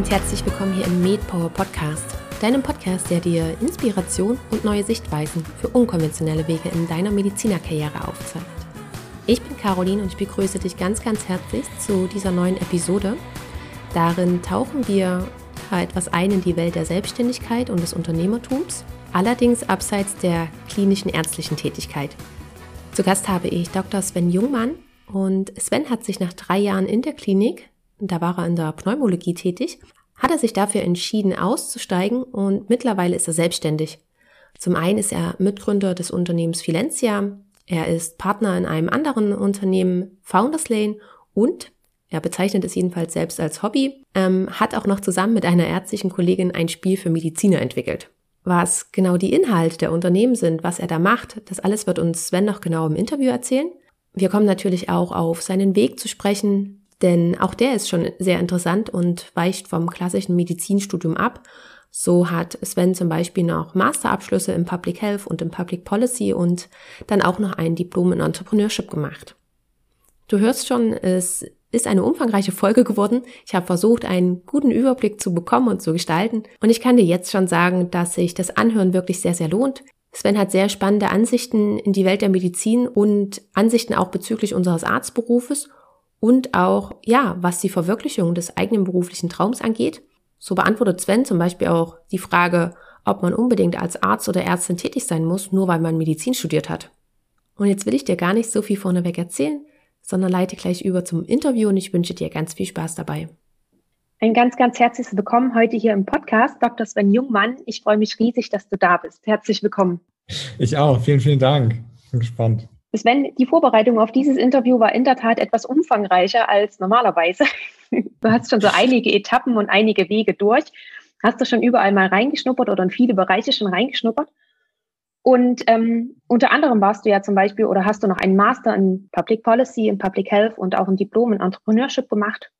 und herzlich willkommen hier im MedPower Podcast, deinem Podcast, der dir Inspiration und neue Sichtweisen für unkonventionelle Wege in deiner Medizinerkarriere aufzeigt. Ich bin Caroline und ich begrüße dich ganz, ganz herzlich zu dieser neuen Episode. Darin tauchen wir etwas ein in die Welt der Selbstständigkeit und des Unternehmertums, allerdings abseits der klinischen ärztlichen Tätigkeit. Zu Gast habe ich Dr. Sven Jungmann und Sven hat sich nach drei Jahren in der Klinik, da war er in der Pneumologie tätig, hat er sich dafür entschieden auszusteigen und mittlerweile ist er selbstständig. Zum einen ist er Mitgründer des Unternehmens Filencia, er ist Partner in einem anderen Unternehmen Founders Lane und er bezeichnet es jedenfalls selbst als Hobby, ähm, hat auch noch zusammen mit einer ärztlichen Kollegin ein Spiel für Mediziner entwickelt. Was genau die Inhalte der Unternehmen sind, was er da macht, das alles wird uns Sven noch genau im Interview erzählen. Wir kommen natürlich auch auf seinen Weg zu sprechen, denn auch der ist schon sehr interessant und weicht vom klassischen Medizinstudium ab. So hat Sven zum Beispiel noch Masterabschlüsse im Public Health und im Public Policy und dann auch noch ein Diplom in Entrepreneurship gemacht. Du hörst schon, es ist eine umfangreiche Folge geworden. Ich habe versucht, einen guten Überblick zu bekommen und zu gestalten. Und ich kann dir jetzt schon sagen, dass sich das Anhören wirklich sehr, sehr lohnt. Sven hat sehr spannende Ansichten in die Welt der Medizin und Ansichten auch bezüglich unseres Arztberufes und auch, ja, was die Verwirklichung des eigenen beruflichen Traums angeht. So beantwortet Sven zum Beispiel auch die Frage, ob man unbedingt als Arzt oder Ärztin tätig sein muss, nur weil man Medizin studiert hat. Und jetzt will ich dir gar nicht so viel vorneweg erzählen, sondern leite gleich über zum Interview und ich wünsche dir ganz viel Spaß dabei. Ein ganz, ganz herzliches Willkommen heute hier im Podcast, Dr. Sven Jungmann. Ich freue mich riesig, dass du da bist. Herzlich willkommen. Ich auch. Vielen, vielen Dank. Bin gespannt. Sven, die Vorbereitung auf dieses Interview war in der Tat etwas umfangreicher als normalerweise. Du hast schon so einige Etappen und einige Wege durch. Hast du schon überall mal reingeschnuppert oder in viele Bereiche schon reingeschnuppert? Und ähm, unter anderem warst du ja zum Beispiel oder hast du noch einen Master in Public Policy, in Public Health und auch ein Diplom in Entrepreneurship gemacht.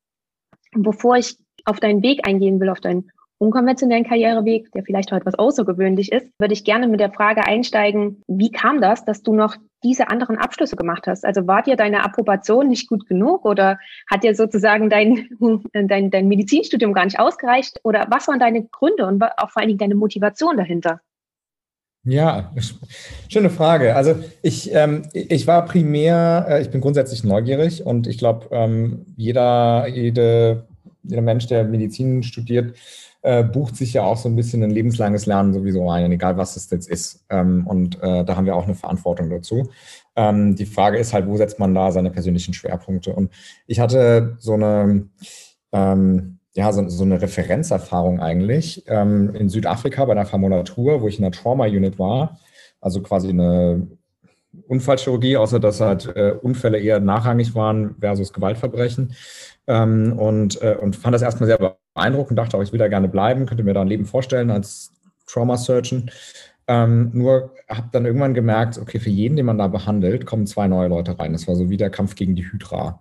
Und bevor ich auf deinen Weg eingehen will, auf deinen unkonventionellen Karriereweg, der vielleicht heute was außergewöhnlich ist, würde ich gerne mit der Frage einsteigen, wie kam das, dass du noch diese anderen Abschlüsse gemacht hast? Also war dir deine Approbation nicht gut genug oder hat dir sozusagen dein, dein, dein Medizinstudium gar nicht ausgereicht? Oder was waren deine Gründe und auch vor allen Dingen deine Motivation dahinter? Ja, schöne Frage. Also ich, ähm, ich war primär, äh, ich bin grundsätzlich neugierig und ich glaube, ähm, jeder, jede, jeder Mensch, der Medizin studiert, äh, bucht sich ja auch so ein bisschen ein lebenslanges Lernen sowieso ein, egal was es jetzt ist. Ähm, und äh, da haben wir auch eine Verantwortung dazu. Ähm, die Frage ist halt, wo setzt man da seine persönlichen Schwerpunkte? Und ich hatte so eine, ähm, ja, so, so, eine Referenzerfahrung eigentlich ähm, in Südafrika bei einer Formulatur, wo ich in einer Trauma-Unit war, also quasi eine Unfallchirurgie, außer dass halt äh, Unfälle eher nachrangig waren versus Gewaltverbrechen. Ähm, und, äh, und fand das erstmal sehr beeindruckend, dachte auch, ich will da gerne bleiben, könnte mir da ein Leben vorstellen als Trauma-Surgeon. Ähm, nur habe dann irgendwann gemerkt, okay, für jeden, den man da behandelt, kommen zwei neue Leute rein. Das war so wie der Kampf gegen die Hydra.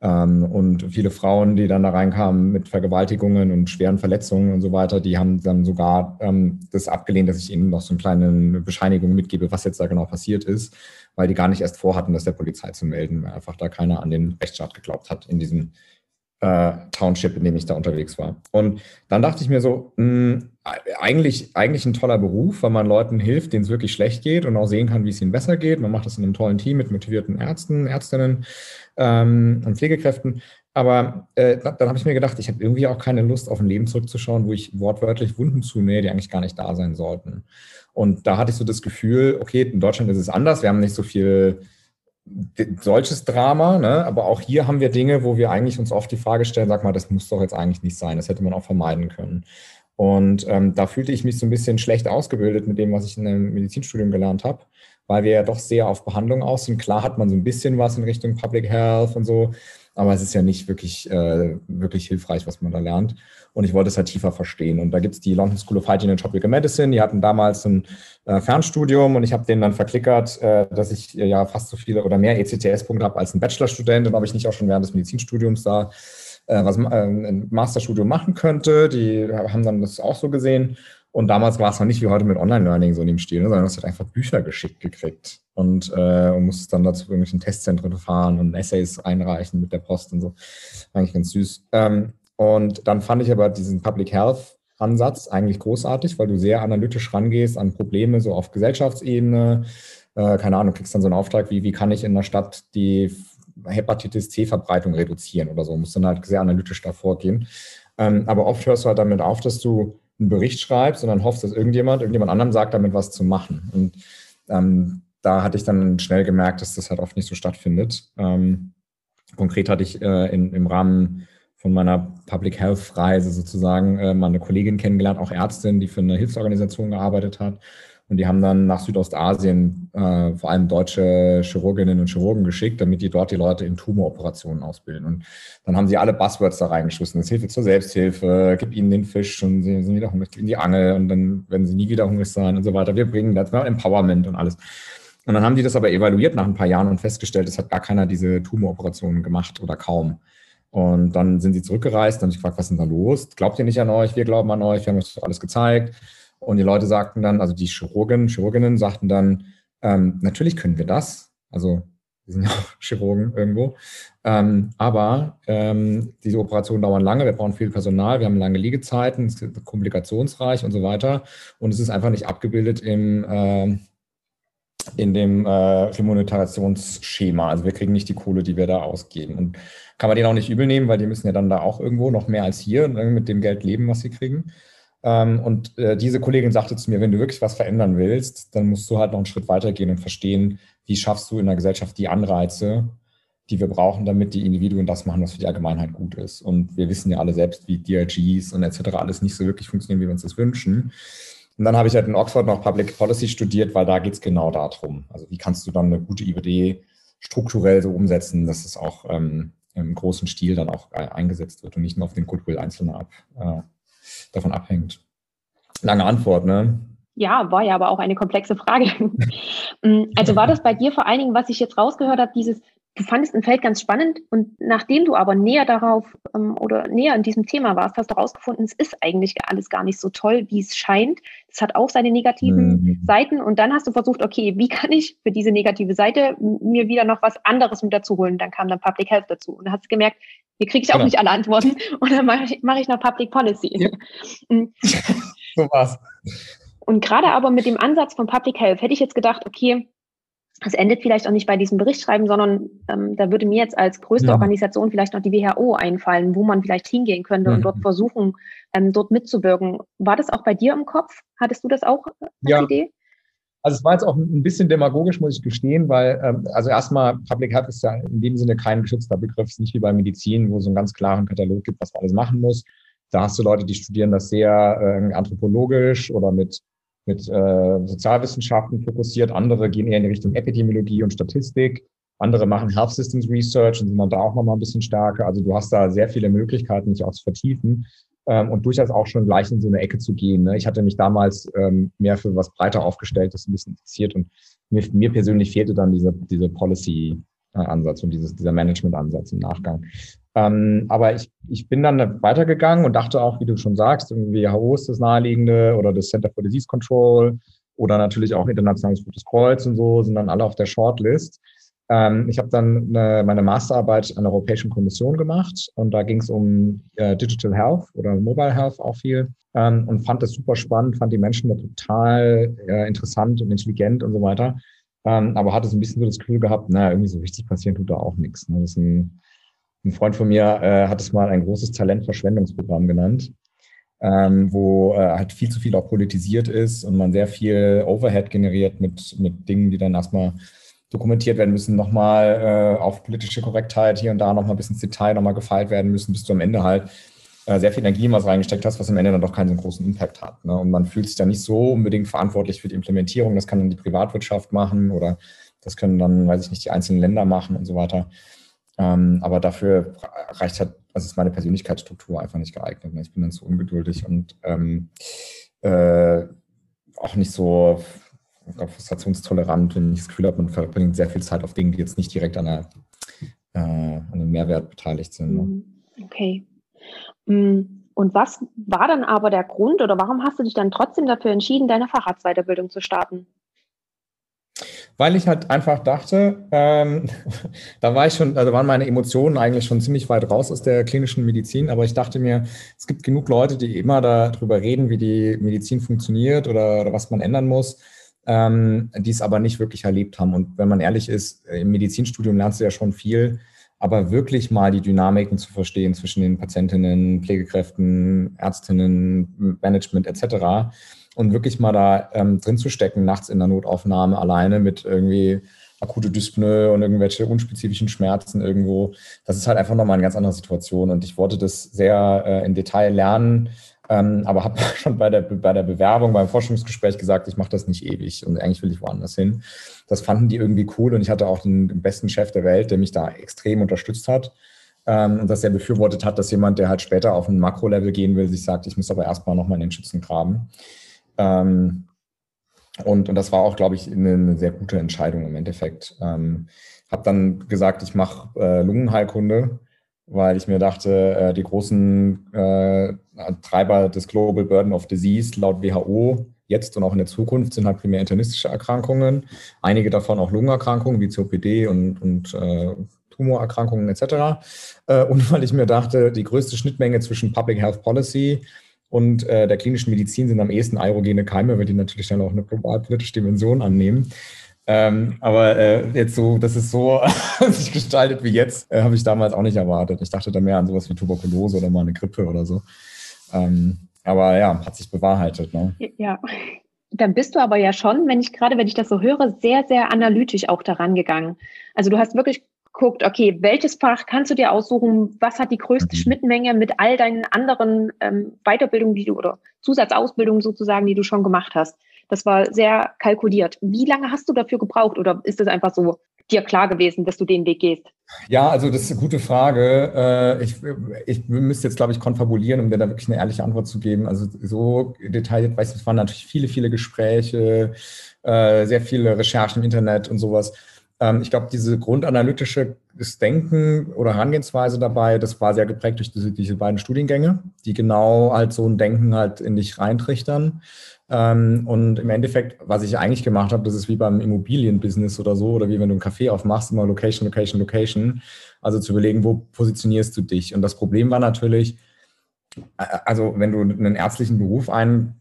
Ähm, und viele Frauen, die dann da reinkamen mit Vergewaltigungen und schweren Verletzungen und so weiter, die haben dann sogar ähm, das abgelehnt, dass ich ihnen noch so eine kleine Bescheinigung mitgebe, was jetzt da genau passiert ist, weil die gar nicht erst vorhatten, das der Polizei zu melden, weil einfach da keiner an den Rechtsstaat geglaubt hat in diesem äh, Township, in dem ich da unterwegs war. Und dann dachte ich mir so, mh, hm, eigentlich, eigentlich ein toller Beruf, weil man Leuten hilft, denen es wirklich schlecht geht und auch sehen kann, wie es ihnen besser geht. Man macht das in einem tollen Team mit motivierten Ärzten, Ärztinnen ähm, und Pflegekräften. Aber äh, dann habe ich mir gedacht, ich habe irgendwie auch keine Lust, auf ein Leben zurückzuschauen, wo ich wortwörtlich Wunden zunähe, die eigentlich gar nicht da sein sollten. Und da hatte ich so das Gefühl, okay, in Deutschland ist es anders. Wir haben nicht so viel solches Drama, ne? aber auch hier haben wir Dinge, wo wir eigentlich uns oft die Frage stellen, sag mal, das muss doch jetzt eigentlich nicht sein, das hätte man auch vermeiden können. Und ähm, da fühlte ich mich so ein bisschen schlecht ausgebildet mit dem, was ich in einem Medizinstudium gelernt habe, weil wir ja doch sehr auf Behandlung aus sind. Klar hat man so ein bisschen was in Richtung Public Health und so, aber es ist ja nicht wirklich, äh, wirklich hilfreich, was man da lernt. Und ich wollte es halt tiefer verstehen. Und da gibt es die London School of Hygiene and Tropical Medicine, die hatten damals ein äh, Fernstudium und ich habe denen dann verklickert, äh, dass ich äh, ja fast so viele oder mehr ECTS-Punkte habe als ein Bachelorstudent und ob ich nicht auch schon während des Medizinstudiums da äh, was äh, ein Masterstudium machen könnte. Die haben dann das auch so gesehen. Und damals war es noch nicht wie heute mit Online-Learning so in dem Stil, ne, sondern du hast halt einfach Bücher geschickt gekriegt und, äh, und musstest dann dazu irgendwelchen Testzentren fahren und Essays einreichen mit der Post und so. Eigentlich ganz süß. Ähm, Und dann fand ich aber diesen Public Health Ansatz eigentlich großartig, weil du sehr analytisch rangehst an Probleme so auf Gesellschaftsebene. Äh, keine Ahnung, kriegst dann so einen Auftrag wie, wie kann ich in der Stadt die Hepatitis C-Verbreitung reduzieren oder so. Musst dann halt sehr analytisch davor gehen. Ähm, aber oft hörst du halt damit auf, dass du einen Bericht schreibst dann hoffst, dass irgendjemand, irgendjemand anderem sagt, damit was zu machen. Und ähm, da hatte ich dann schnell gemerkt, dass das halt oft nicht so stattfindet. Ähm, konkret hatte ich äh, in, im Rahmen von meiner Public Health Reise sozusagen äh, mal eine Kollegin kennengelernt, auch Ärztin, die für eine Hilfsorganisation gearbeitet hat. Und die haben dann nach Südostasien äh, vor allem deutsche Chirurginnen und Chirurgen geschickt, damit die dort die Leute in Tumoroperationen ausbilden. Und dann haben sie alle Buzzwords da reingeschmissen. Das Hilfe zur Selbsthilfe, gib ihnen den Fisch und sie sind wieder hungrig, in die Angel und dann werden sie nie wieder hungrig sein und so weiter. Wir bringen das, Empowerment und alles. Und dann haben die das aber evaluiert nach ein paar Jahren und festgestellt, es hat gar keiner diese Tumoroperationen gemacht oder kaum. Und dann sind sie zurückgereist, dann haben sich gefragt, was ist denn da los? Glaubt ihr nicht an euch? Wir glauben an euch, wir haben euch alles gezeigt. Und die Leute sagten dann, also die Chirurgen, Chirurginnen sagten dann, ähm, natürlich können wir das. Also wir sind ja auch Chirurgen irgendwo. Ähm, aber ähm, diese Operationen dauern lange, wir brauchen viel Personal, wir haben lange Liegezeiten, es ist komplikationsreich und so weiter. Und es ist einfach nicht abgebildet im, äh, in dem äh, Remunerationsschema. Also wir kriegen nicht die Kohle, die wir da ausgeben. Und kann man denen auch nicht übel nehmen, weil die müssen ja dann da auch irgendwo noch mehr als hier mit dem Geld leben, was sie kriegen. Ähm, und äh, diese Kollegin sagte zu mir, wenn du wirklich was verändern willst, dann musst du halt noch einen Schritt weitergehen und verstehen, wie schaffst du in der Gesellschaft die Anreize, die wir brauchen, damit die Individuen das machen, was für die Allgemeinheit gut ist. Und wir wissen ja alle selbst, wie DRGs und etc. alles nicht so wirklich funktionieren, wie wir uns das wünschen. Und dann habe ich halt in Oxford noch Public Policy studiert, weil da geht es genau darum. Also wie kannst du dann eine gute Idee strukturell so umsetzen, dass es auch ähm, im großen Stil dann auch äh, eingesetzt wird und nicht nur auf den Goodwill Einzelner ab, äh, davon abhängt. Lange Antwort, ne? Ja, war ja aber auch eine komplexe Frage. Mm, also war das bei dir vor allen Dingen, was ich jetzt rausgehört habe, dieses, du fandest ein Feld ganz spannend und nachdem du aber näher darauf ähm, oder näher in diesem Thema warst, hast du herausgefunden, es ist eigentlich alles gar nicht so toll, wie es scheint. Es hat auch seine negativen mhm. Seiten und dann hast du versucht, okay, wie kann ich für diese negative Seite mir wieder noch was anderes mit dazu holen? Dann kam dann Public Health dazu und dann hast du gemerkt, hier kriege ich auch genau. nicht alle Antworten und dann mache ich, mach ich noch Public Policy. Ja. Mm. so war's. Und gerade aber mit dem Ansatz von Public Health hätte ich jetzt gedacht, okay, es endet vielleicht auch nicht bei diesem Berichtschreiben, sondern ähm, da würde mir jetzt als größte ja. Organisation vielleicht noch die WHO einfallen, wo man vielleicht hingehen könnte mhm. und dort versuchen, ähm, dort mitzuwirken. War das auch bei dir im Kopf? Hattest du das auch als ja. Idee? Also es war jetzt auch ein bisschen demagogisch, muss ich gestehen, weil ähm, also erstmal Public Health ist ja in dem Sinne kein geschützter Begriff, es ist nicht wie bei Medizin, wo es so einen ganz klaren Katalog gibt, was man alles machen muss. Da hast du Leute, die studieren das sehr äh, anthropologisch oder mit mit äh, Sozialwissenschaften fokussiert, andere gehen eher in die Richtung Epidemiologie und Statistik, andere machen Health Systems Research und sind dann da auch nochmal ein bisschen stärker. Also du hast da sehr viele Möglichkeiten, dich auch zu vertiefen ähm, und durchaus auch schon gleich in so eine Ecke zu gehen. Ne? Ich hatte mich damals ähm, mehr für was breiter aufgestellt, das ein bisschen interessiert und mir, mir persönlich fehlte dann diese, diese Policy Ansatz und dieses, dieser Management-Ansatz im Nachgang. Ähm, aber ich, ich bin dann weitergegangen und dachte auch, wie du schon sagst, irgendwie WHO ist das naheliegende oder das Center for Disease Control oder natürlich auch Internationales Rotes Kreuz und so sind dann alle auf der Shortlist. Ähm, ich habe dann eine, meine Masterarbeit an der Europäischen Kommission gemacht und da ging es um äh, Digital Health oder Mobile Health auch viel ähm, und fand das super spannend, fand die Menschen da total äh, interessant und intelligent und so weiter. Ähm, aber hatte so ein bisschen so das Gefühl gehabt, naja, irgendwie so richtig passieren tut da auch nichts. Ne? Ein, ein Freund von mir äh, hat es mal ein großes Talentverschwendungsprogramm genannt, ähm, wo äh, halt viel zu viel auch politisiert ist und man sehr viel Overhead generiert mit, mit Dingen, die dann erstmal dokumentiert werden müssen, nochmal äh, auf politische Korrektheit hier und da nochmal bis ins Detail nochmal gefeilt werden müssen, bis du am Ende halt sehr viel Energie in was reingesteckt hast, was am Ende dann doch keinen so großen Impact hat. Ne? Und man fühlt sich da nicht so unbedingt verantwortlich für die Implementierung. Das kann dann die Privatwirtschaft machen oder das können dann, weiß ich nicht, die einzelnen Länder machen und so weiter. Ähm, aber dafür reicht halt, also ist meine Persönlichkeitsstruktur einfach nicht geeignet. Ne? Ich bin dann zu ungeduldig und ähm, äh, auch nicht so glaub, frustrationstolerant, wenn ich das Gefühl habe, man verbringt sehr viel Zeit auf Dingen, die jetzt nicht direkt an, einer, äh, an einem Mehrwert beteiligt sind. Ne? Mhm. Okay. Mm, und was war dann aber der Grund oder warum hast du dich dann trotzdem dafür entschieden, deine Facharztweiterbildung zu starten? weil ich halt einfach dachte, ähm, da war ich schon, also waren meine Emotionen eigentlich schon ziemlich weit raus aus der klinischen Medizin, aber ich dachte mir, es gibt genug Leute, die immer darüber reden, wie die Medizin funktioniert oder, oder was man ändern muss, ähm, die es aber nicht wirklich erlebt haben. Und wenn man ehrlich ist, im Medizinstudium lernst du ja schon viel, aber wirklich mal die Dynamiken zu verstehen zwischen den Patientinnen, Pflegekräften, Ärztinnen, Management etc und wirklich mal da ähm, drin zu stecken, nachts in der Notaufnahme alleine mit irgendwie akute Dyspnoe und irgendwelche unspezifischen Schmerzen irgendwo. Das ist halt einfach nochmal eine ganz andere Situation. Und ich wollte das sehr äh, im Detail lernen, ähm, aber habe schon bei der, bei der Bewerbung, beim Forschungsgespräch gesagt, ich mache das nicht ewig und eigentlich will ich woanders hin. Das fanden die irgendwie cool und ich hatte auch den, besten Chef der Welt, der mich da extrem unterstützt hat ähm, und das sehr befürwortet hat, dass jemand, der halt später auf ein Makrolevel gehen will, sich sagt, ich muss aber erstmal nochmal in den Schützen graben. Ähm, und, und das war auch, glaube ich, eine, eine, sehr gute Entscheidung im Endeffekt. Ähm, habe dann gesagt, ich mache äh, Lungenheilkunde, weil ich mir dachte, äh, die großen äh, Treiber des Global Burden of Disease laut WHO jetzt und auch in der Zukunft sind halt primär internistische Erkrankungen, einige davon auch Lungenerkrankungen wie COPD und, und äh, Tumorerkrankungen etc. Äh, und weil ich mir dachte, die größte Schnittmenge zwischen Public Health Policy und äh, der klinischen Medizin sind am ehesten aerogene Keime, weil die natürlich dann auch eine globalpolitische Dimension annehmen. Ähm, aber äh, jetzt so, dass es so sich gestaltet wie jetzt, äh, habe ich damals auch nicht erwartet. Ich dachte da mehr an sowas wie Tuberkulose oder mal eine Grippe oder so. Ähm, aber ja, hat sich bewahrheitet. Ne? Ja. Dann bist du aber ja schon, wenn ich gerade, wenn ich das so höre, sehr, sehr analytisch auch daran gegangen. Also du hast wirklich guckt, okay, welches Fach kannst du dir aussuchen, was hat die größte mhm. Schnittmenge mit all deinen anderen ähm, Weiterbildungen, die du oder Zusatzausbildungen sozusagen, die du schon gemacht hast. Das war sehr kalkuliert. Wie lange hast du dafür gebraucht oder ist es einfach so dir klar gewesen, dass du den Weg gehst? Ja, also das ist eine gute Frage. Äh, ich, ich müsste jetzt, glaube ich, konfabulieren, um dir da wirklich eine ehrliche Antwort zu geben. Also so detailliert, weißt du, es waren natürlich viele, viele Gespräche, äh, sehr viele Recherchen im Internet und sowas. Ähm, ich glaube, diese grundanalytische Denken oder Herangehensweise dabei, das war sehr geprägt durch diese, diese beiden Studiengänge, die genau halt so ein Denken halt in dich reintrichtern. Ähm, und im Endeffekt, was ich eigentlich gemacht habe, das ist wie beim Immobilienbusiness oder so, oder wie wenn du ein Café aufmachst, immer Location, Location, Location. Also zu überlegen, wo positionierst du dich? Und das Problem war natürlich, äh, also wenn du einen ärztlichen Beruf ein,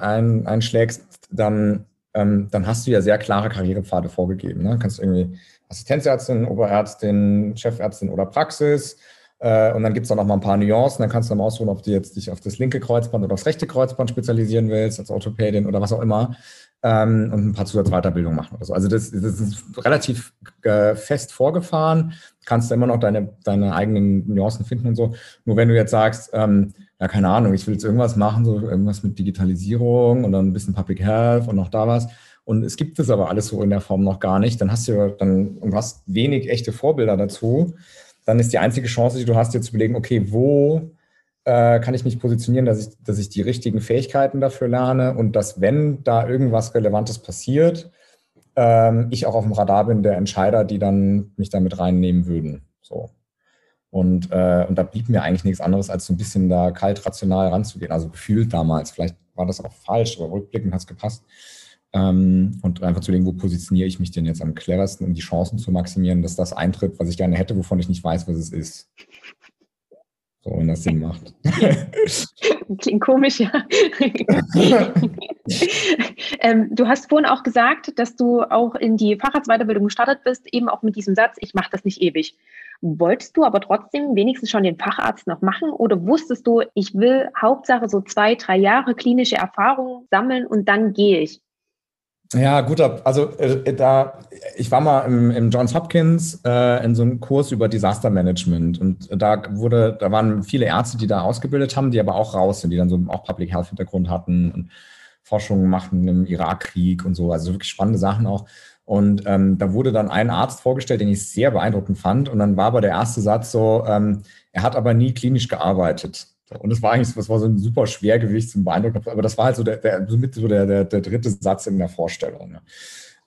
ein, einschlägst, dann ähm, dann hast du ja sehr klare Karrierepfade vorgegeben. Ne? Kannst irgendwie Assistenzärztin, Oberärztin, Chefärztin oder Praxis. Äh, und dann gibt es auch noch mal ein paar Nuancen. Dann kannst du mal aussuchen, ob du jetzt dich auf das linke Kreuzband oder aufs rechte Kreuzband spezialisieren willst, als Orthopädin oder was auch immer. Ähm, und ein paar Zusatzweiterbildungen machen oder so. Also das, das ist relativ äh, fest vorgefahren. Kannst du immer noch deine, deine eigenen Nuancen finden und so. Nur wenn du jetzt sagst, ähm, ja, keine Ahnung, ich will jetzt irgendwas machen, so irgendwas mit Digitalisierung und dann ein bisschen Public Health und noch da was. Und es gibt es aber alles so in der Form noch gar nicht. Dann hast du dann und hast wenig echte Vorbilder dazu. Dann ist die einzige Chance, die du hast, dir zu überlegen, okay, wo äh, kann ich mich positionieren, dass ich, dass ich die richtigen Fähigkeiten dafür lerne und dass, wenn da irgendwas Relevantes passiert, ähm, ich auch auf dem Radar bin der Entscheider, die dann mich damit reinnehmen würden. So. Und, äh, und da blieb mir eigentlich nichts anderes, als so ein bisschen da kalt rational ranzugehen. Also gefühlt damals. Vielleicht war das auch falsch, aber rückblickend hat es gepasst. Ähm, und einfach zu legen, wo positioniere ich mich denn jetzt am cleversten, um die Chancen zu maximieren, dass das eintritt, was ich gerne hätte, wovon ich nicht weiß, was es ist. So, wenn das Sinn macht. Klingt komisch, ja. ähm, du hast vorhin auch gesagt, dass du auch in die Facharztweiterbildung gestartet bist, eben auch mit diesem Satz, ich mache das nicht ewig. Wolltest du aber trotzdem wenigstens schon den Facharzt noch machen oder wusstest du, ich will Hauptsache so zwei, drei Jahre klinische Erfahrung sammeln und dann gehe ich? Ja, gut, also äh, da, ich war mal im, im Johns Hopkins äh, in so einem Kurs über Disaster Management und da wurde, da waren viele Ärzte, die da ausgebildet haben, die aber auch raus sind, die dann so auch Public Health Hintergrund hatten und Forschung machten im Irakkrieg und so, also wirklich spannende Sachen auch. Und ähm, da wurde dann ein Arzt vorgestellt, den ich sehr beeindruckend fand. Und dann war aber der erste Satz so, ähm, er hat aber nie klinisch gearbeitet. Und das war eigentlich, das war so ein super Schwergewicht zum Beeindrucken, aber das war halt so der, der somit so der, der, der dritte Satz in der Vorstellung. Ja.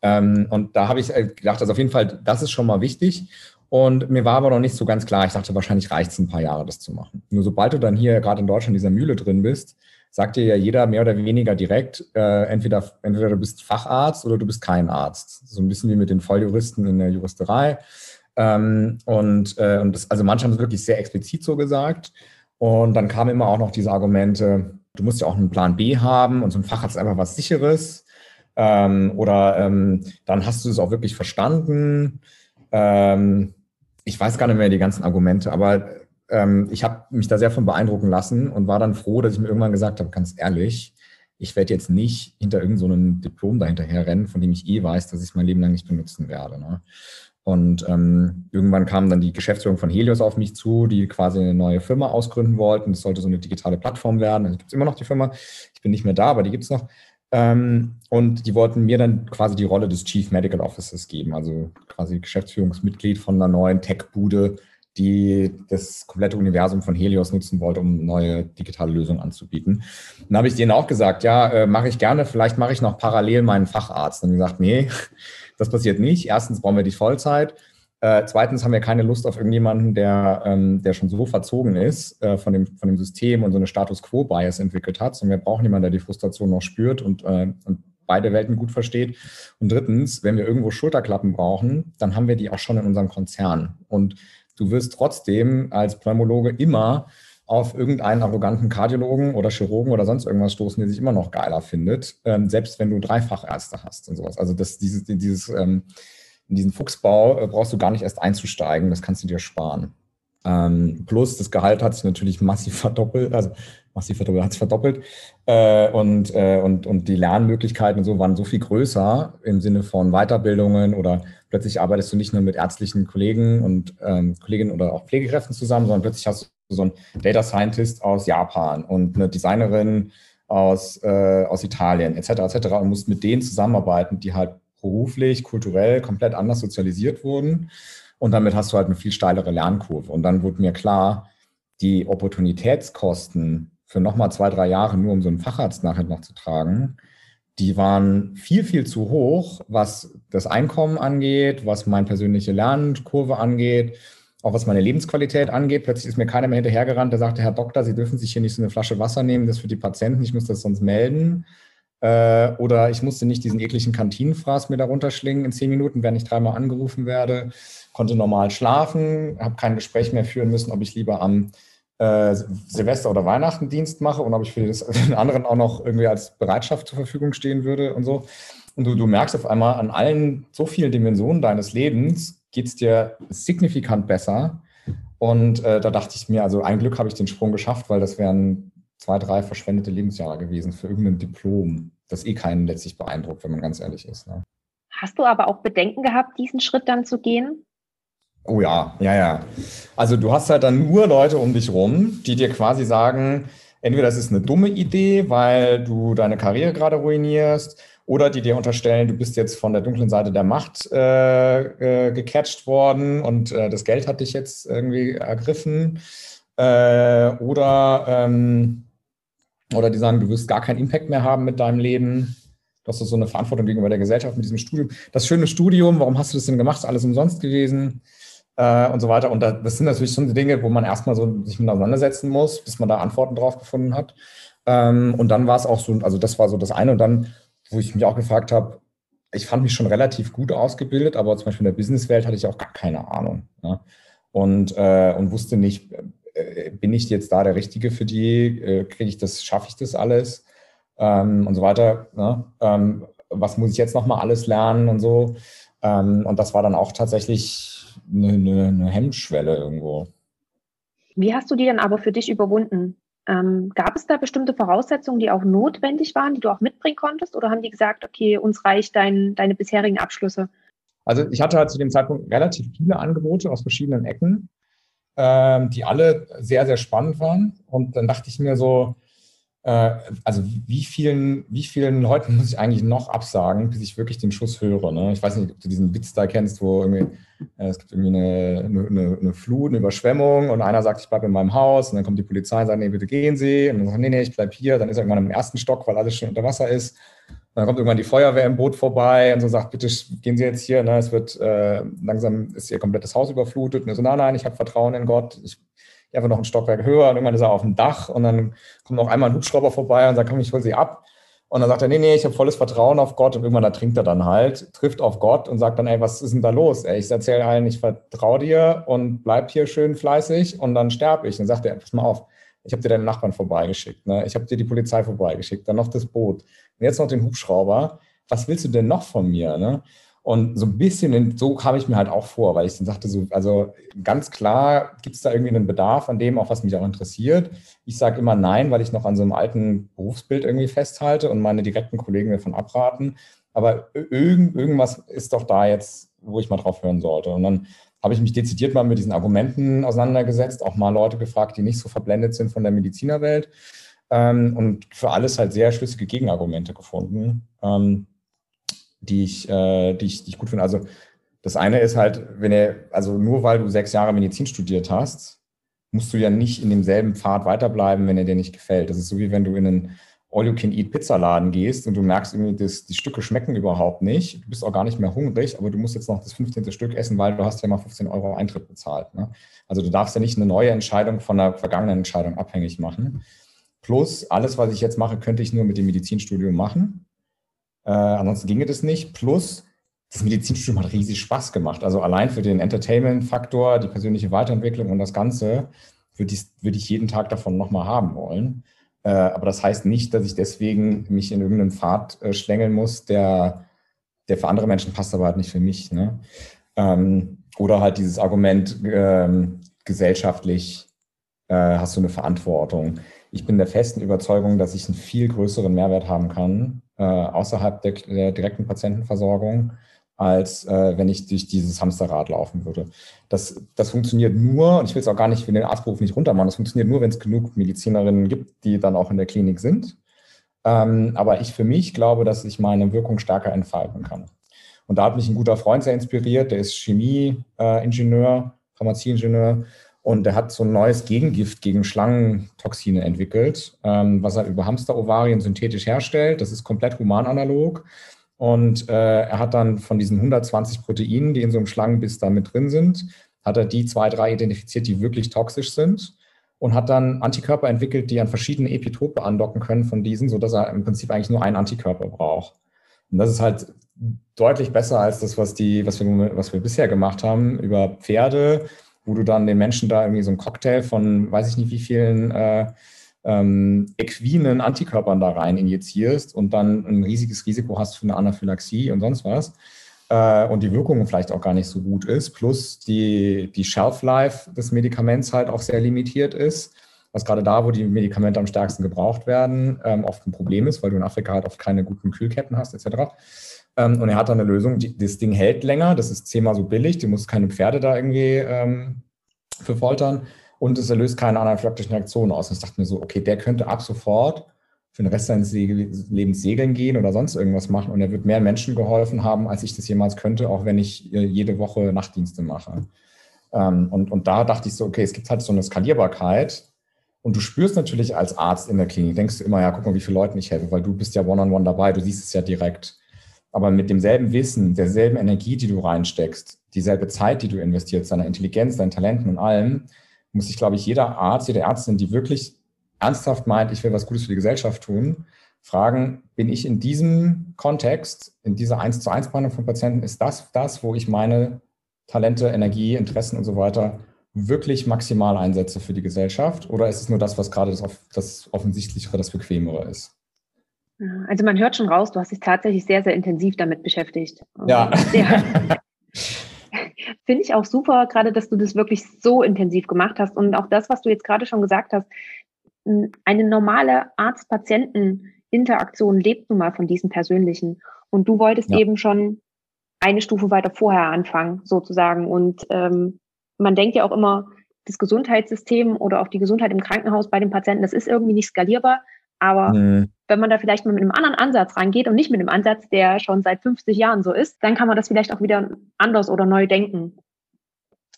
Ähm, und da habe ich äh, gedacht, also auf jeden Fall, das ist schon mal wichtig. Und mir war aber noch nicht so ganz klar. Ich dachte, wahrscheinlich reicht es ein paar Jahre, das zu machen. Nur sobald du dann hier gerade in Deutschland in dieser Mühle drin bist, sagt dir ja jeder mehr oder weniger direkt, äh, entweder, entweder du bist Facharzt oder du bist kein Arzt. So ein bisschen wie mit den Volljuristen in der Juristerei. Ähm, und äh, und das, also manche haben es wirklich sehr explizit so gesagt. Und dann kamen immer auch noch diese Argumente, du musst ja auch einen Plan B haben und so ein Facharzt einfach was Sicheres. Ähm, oder ähm, dann hast du es auch wirklich verstanden. Ähm, ich weiß gar nicht mehr die ganzen Argumente, aber ähm, ich habe mich da sehr von beeindrucken lassen und war dann froh, dass ich mir irgendwann gesagt habe, ganz ehrlich, ich werde jetzt nicht hinter irgendeinem so Diplom dahinterher rennen, von dem ich eh weiß, dass ich es mein Leben lang nicht benutzen werde. Ne? Und ähm, irgendwann kam dann die Geschäftsführung von Helios auf mich zu, die quasi eine neue Firma ausgründen wollten. Das sollte so eine digitale Plattform werden. Also gibt es immer noch die Firma. Ich bin nicht mehr da, aber die gibt es noch. Ähm, und die wollten mir dann quasi die Rolle des Chief Medical Officers geben, also quasi Geschäftsführungsmitglied von einer neuen Tech-Bude, die das komplette Universum von Helios nutzen wollte, um neue digitale Lösungen anzubieten. Dann habe ich denen auch gesagt, ja, äh, mache ich gerne, vielleicht mache ich noch parallel meinen Facharzt. Und gesagt, nee, das passiert nicht. Erstens brauchen wir die Vollzeit. Äh, zweitens haben wir keine Lust auf irgendjemanden, der, ähm, der schon so verzogen ist äh, von, dem, von dem System und so eine Status Quo-Bias entwickelt hat, sondern wir brauchen jemanden, der die Frustration noch spürt und, äh, und beide Welten gut versteht. Und drittens, wenn wir irgendwo Schulterklappen brauchen, dann haben wir die auch schon in unserem Konzern. Und du wirst trotzdem als Pneumologe immer auf irgendeinen arroganten Kardiologen oder Chirurgen oder sonst irgendwas stoßen, der sich immer noch geiler findet, ähm, selbst wenn du drei Fachärzte hast und sowas. Also das, dieses, dieses ähm, in diesen Fuchsbau äh, brauchst du gar nicht erst einzusteigen, das kannst du dir sparen. Ähm, plus das Gehalt hat sich natürlich massiv verdoppelt, also massiv verdoppelt, hat sich verdoppelt. Äh, und, äh, und, und die Lernmöglichkeiten und so waren so viel größer im Sinne von Weiterbildungen oder plötzlich arbeitest du nicht nur mit ärztlichen Kollegen und ähm, Kolleginnen oder auch Pflegekräften zusammen, sondern plötzlich hast du so einen Data Scientist aus Japan und eine Designerin aus, äh, aus Italien etc. etc. und musst mit denen zusammenarbeiten, die halt beruflich, kulturell komplett anders sozialisiert wurden. Und damit hast du halt eine viel steilere Lernkurve. Und dann wurde mir klar, die Opportunitätskosten für nochmal zwei, drei Jahre nur um so einen Facharzt nachher noch zu tragen, die waren viel, viel zu hoch, was das Einkommen angeht, was meine persönliche Lernkurve angeht, auch was meine Lebensqualität angeht. Plötzlich ist mir keiner mehr hinterhergerannt, der sagte, Herr Doktor, Sie dürfen sich hier nicht so eine Flasche Wasser nehmen, das für die Patienten, ich muss das sonst melden. Äh, oder ich musste nicht diesen ekligen Kantinenfraß mir darunter schlingen in zehn Minuten, wenn ich dreimal angerufen werde, konnte normal schlafen, habe kein Gespräch mehr führen müssen, ob ich lieber am äh, Silvester- oder Weihnachtendienst mache und ob ich für den anderen auch noch irgendwie als Bereitschaft zur Verfügung stehen würde und so. Und du, du merkst auf einmal an allen so vielen Dimensionen deines Lebens geht es dir signifikant besser. Und äh, da dachte ich mir, also ein Glück habe ich den Sprung geschafft, weil das wären zwei, drei verschwendete Lebensjahre gewesen für irgendein Diplom, das eh keinen letztlich beeindruckt, wenn man ganz ehrlich ist. Ne? Hast du aber auch Bedenken gehabt, diesen Schritt dann zu gehen? Oh ja, ja, ja. Also du hast halt dann nur Leute um dich rum, die dir quasi sagen, entweder das ist eine dumme Idee, weil du deine Karriere gerade ruinierst, oder die dir unterstellen, du bist jetzt von der dunklen Seite der Macht äh, äh, gecatcht worden und äh, das Geld hat dich jetzt irgendwie ergriffen. Äh, oder ähm, oder die sagen, du wirst gar keinen Impact mehr haben mit deinem Leben. Du hast so eine Verantwortung gegenüber der Gesellschaft mit diesem Studium. Das schöne Studium, warum hast du das denn gemacht? Ist alles umsonst gewesen? Äh, und so weiter. Und das sind natürlich schon Dinge, wo man erstmal so sich mit auseinandersetzen muss, bis man da Antworten drauf gefunden hat. Ähm, und dann war es auch so, also das war so das eine. Und dann, wo ich mich auch gefragt habe, ich fand mich schon relativ gut ausgebildet, aber zum Beispiel in der Businesswelt hatte ich auch gar keine Ahnung. Ja? Und, äh, und wusste nicht, äh, bin ich jetzt da der Richtige für die? Äh, Kriege ich das, schaffe ich das alles? Ähm, und so weiter. Ne? Ähm, was muss ich jetzt nochmal alles lernen und so? Ähm, und das war dann auch tatsächlich eine, eine, eine, Hemmschwelle irgendwo. Wie hast du die dann aber für dich überwunden? Ähm, gab es da bestimmte Voraussetzungen, die auch notwendig waren, die du auch mitbringen konntest? Oder haben die gesagt, okay, uns reicht dein, deine bisherigen Abschlüsse? Also ich hatte halt zu dem Zeitpunkt relativ viele Angebote aus verschiedenen Ecken ähm, die alle sehr, sehr spannend waren. Und dann dachte ich mir so, also wie vielen, wie vielen Leuten muss ich eigentlich noch absagen, bis ich wirklich den Schuss höre? Ne? Ich weiß nicht, ob du diesen Witz da kennst, wo irgendwie, äh, es gibt irgendwie eine, eine, eine, Flut, eine Überschwemmung und einer sagt, ich bleibe in meinem Haus und dann kommt die Polizei und sagt, nee, bitte gehen Sie. Und dann sagt, nee, nee, ich bleibe hier. Dann ist er irgendwann im ersten Stock, weil alles schon unter Wasser ist dann kommt irgendwann die Feuerwehr im Boot vorbei und so sagt, bitte gehen Sie jetzt hier, ne, es wird äh, langsam ist Ihr komplettes Haus überflutet. Und so, nein, nein, ich habe Vertrauen in Gott, ich einfach noch ein Stockwerk höher und irgendwann ist er auf dem Dach und dann kommt noch einmal ein Hubschrauber vorbei und sagt, komm, ich hol sie ab. Und dann sagt er, nee, nee, ich habe volles Vertrauen auf Gott. Und irgendwann da trinkt er dann halt, trifft auf Gott und sagt dann, ey, was ist denn da los? Ey, ich erzähle allen, ich vertraue dir und bleib hier schön fleißig und dann sterbe ich. Dann sagt er, pass mal auf, ich habe dir deinen Nachbarn vorbeigeschickt, ne? ich habe dir die Polizei vorbeigeschickt, dann noch das Boot und jetzt noch den Hubschrauber. Was willst du denn noch von mir? Ne? Und so ein bisschen, so kam ich mir halt auch vor, weil ich dann sagte, so, also ganz klar gibt es da irgendwie einen Bedarf an dem, auch was mich auch interessiert. Ich sage immer nein, weil ich noch an so einem alten Berufsbild irgendwie festhalte und meine direkten Kollegen davon abraten. Aber irgend, irgendwas ist doch da jetzt, wo ich mal drauf hören sollte. Und dann habe ich mich dezidiert mal mit diesen Argumenten auseinandergesetzt, auch mal Leute gefragt, die nicht so verblendet sind von der Medizinerwelt ähm, und für alles halt sehr schlüssige Gegenargumente gefunden. Ähm, die ich, äh, die ich, die ich gut finde. Also das eine ist halt, wenn er, also nur weil du sechs Jahre Medizin studiert hast, musst du ja nicht in demselben Pfad weiterbleiben, wenn er dir nicht gefällt. Das ist so wie wenn du in einen All-You-Can-Eat-Pizzaladen gehst und du merkst irgendwie, dass die Stücke schmecken überhaupt nicht. Du bist auch gar nicht mehr hungrig, aber du musst jetzt noch das 15. Stück essen, weil du hast ja mal 15 Euro Eintritt bezahlt. Ne? Also du darfst ja nicht eine neue Entscheidung von einer vergangenen Entscheidung abhängig machen. Plus, alles, was ich jetzt mache, könnte ich nur mit dem Medizinstudium machen. Äh, ansonsten ginge das nicht. Plus, das Medizinstudium hat riesig Spaß gemacht. Also allein für den Entertainment-Faktor, die persönliche Weiterentwicklung und das Ganze würde ich, würde ich jeden Tag davon nochmal haben wollen. Äh, aber das heißt nicht, dass ich deswegen mich in irgendeinen Pfad äh, schlängeln muss, der, der für andere Menschen passt, aber halt nicht für mich. Ne? Ähm, oder halt dieses Argument, ähm, gesellschaftlich äh, hast du eine Verantwortung. Ich bin der festen Überzeugung, dass ich einen viel größeren Mehrwert haben kann, äh, außerhalb der, der, direkten Patientenversorgung, als äh, wenn ich durch dieses Hamsterrad laufen würde. Das, das funktioniert nur, und ich will es auch gar nicht für den Arztberuf nicht runtermachen, das funktioniert nur, wenn es genug Medizinerinnen gibt, die dann auch in der Klinik sind. Ähm, aber ich für mich glaube, dass ich meine Wirkung stärker entfalten kann. Und da hat mich ein guter Freund sehr inspiriert, der ist Chemieingenieur, äh, Pharmazieingenieur und der hat so ein neues Gegengift gegen Schlangentoxine entwickelt, ähm, was er über Hamsterovarien synthetisch herstellt. Das ist komplett humananalog. Und äh, er hat dann von diesen 120 Proteinen, die in so einem Schlangenbiss da mit drin sind, hat er die zwei, drei identifiziert, die wirklich toxisch sind und hat dann Antikörper entwickelt, die an verschiedene Epitope andocken können von diesen, sodass er im Prinzip eigentlich nur einen Antikörper braucht. Und das ist halt deutlich besser als das, was, die, was, wir, was wir bisher gemacht haben über Pferde, wo du dann den Menschen da irgendwie so einen Cocktail von, weiß ich nicht wie vielen äh, ähm, equinen Antikörpern da rein injizierst und dann ein riesiges Risiko hast für eine Anaphylaxie und sonst was. Äh, und die Wirkung vielleicht auch gar nicht so gut ist, plus die, die Shelf-Life des Medikaments halt auch sehr limitiert ist, was gerade da, wo die Medikamente am stärksten gebraucht werden, ähm, oft ein Problem ist, weil du in Afrika halt oft keine guten Kühlketten hast, etc. Ähm, und er hat dann eine Lösung, die, das Ding hält länger, das ist zehnmal so billig, du musst keine Pferde da irgendwie ähm, für foltern und es löst keine anaphylaktischen Reaktionen aus. Und ich dachte mir so, okay, der könnte ab sofort für den Rest seines Lebens segeln gehen oder sonst irgendwas machen und er wird mehr Menschen geholfen haben, als ich das jemals könnte, auch wenn ich äh, jede Woche Nachtdienste mache. Ähm, und, und da dachte ich so, okay, es gibt halt so eine Skalierbarkeit, und du spürst natürlich als Arzt in der Klinik, denkst du immer, ja, guck mal, wie viele Leuten ich helfe, weil du bist ja one-on-one -on -one dabei, du siehst es ja direkt. Aber mit demselben Wissen, derselben Energie, die du reinsteckst, dieselbe Zeit, die du investierst, deiner Intelligenz, deinen Talenten und allem, muss sich, glaube ich, jeder Arzt, jede Ärztin, die wirklich ernsthaft meint, ich will was Gutes für die Gesellschaft tun, fragen, bin ich in diesem Kontext, in dieser 1 zu 1 Behandlung von Patienten, ist das das, wo ich meine Talente, Energie, Interessen und so weiter wirklich maximal einsetze für die Gesellschaft? Oder ist es nur das, was gerade das, das Offensichtlichere, das Bequemere ist? Also man hört schon raus, du hast dich tatsächlich sehr, sehr intensiv damit beschäftigt. Ja. Finde ich auch super, gerade dass du das wirklich so intensiv gemacht hast und auch das, was du jetzt gerade schon gesagt hast, eine normale Arzt-Patienten-Interaktion lebt nun mal von diesem persönlichen. Und du wolltest ja. eben schon eine Stufe weiter vorher anfangen, sozusagen. Und ähm, man denkt ja auch immer, das Gesundheitssystem oder auch die Gesundheit im Krankenhaus bei den Patienten, das ist irgendwie nicht skalierbar. Aber mhm. wenn man da vielleicht mal mit einem anderen Ansatz rangeht und nicht mit einem Ansatz, der schon seit 50 Jahren so ist, dann kann man das vielleicht auch wieder anders oder neu denken.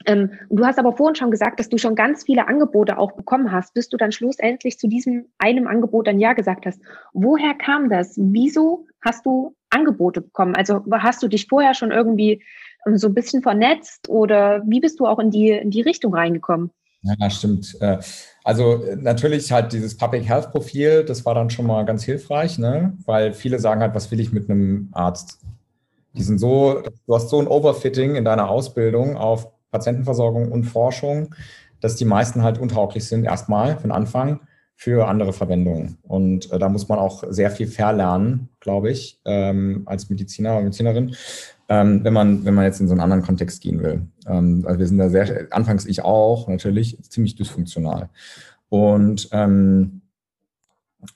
Ähm, du hast aber vorhin schon gesagt, dass du schon ganz viele Angebote auch bekommen hast, bis du dann schlussendlich zu diesem einem Angebot dann Ja gesagt hast. Woher kam das? Wieso hast du Angebote bekommen? Also hast du dich vorher schon irgendwie ähm, so ein bisschen vernetzt oder wie bist du auch in die, in die Richtung reingekommen? Ja, stimmt. Also äh, natürlich halt dieses Public Health Profil, das war dann schon mal ganz hilfreich, ne? weil viele sagen halt, was will ich mit einem Arzt? Die sind so, du hast so ein Overfitting in deiner Ausbildung auf Patientenversorgung und Forschung, dass die meisten halt untauglich sind, erstmal von Anfang für andere Verwendungen. Und äh, da muss man auch sehr viel verlernen, glaube ich, ähm, als Mediziner oder Medizinerin, ähm, wenn, man, wenn man jetzt in so einen anderen Kontext gehen will. Ähm, also wir sind da sehr, anfangs ich auch natürlich, ziemlich dysfunktional. Und ähm,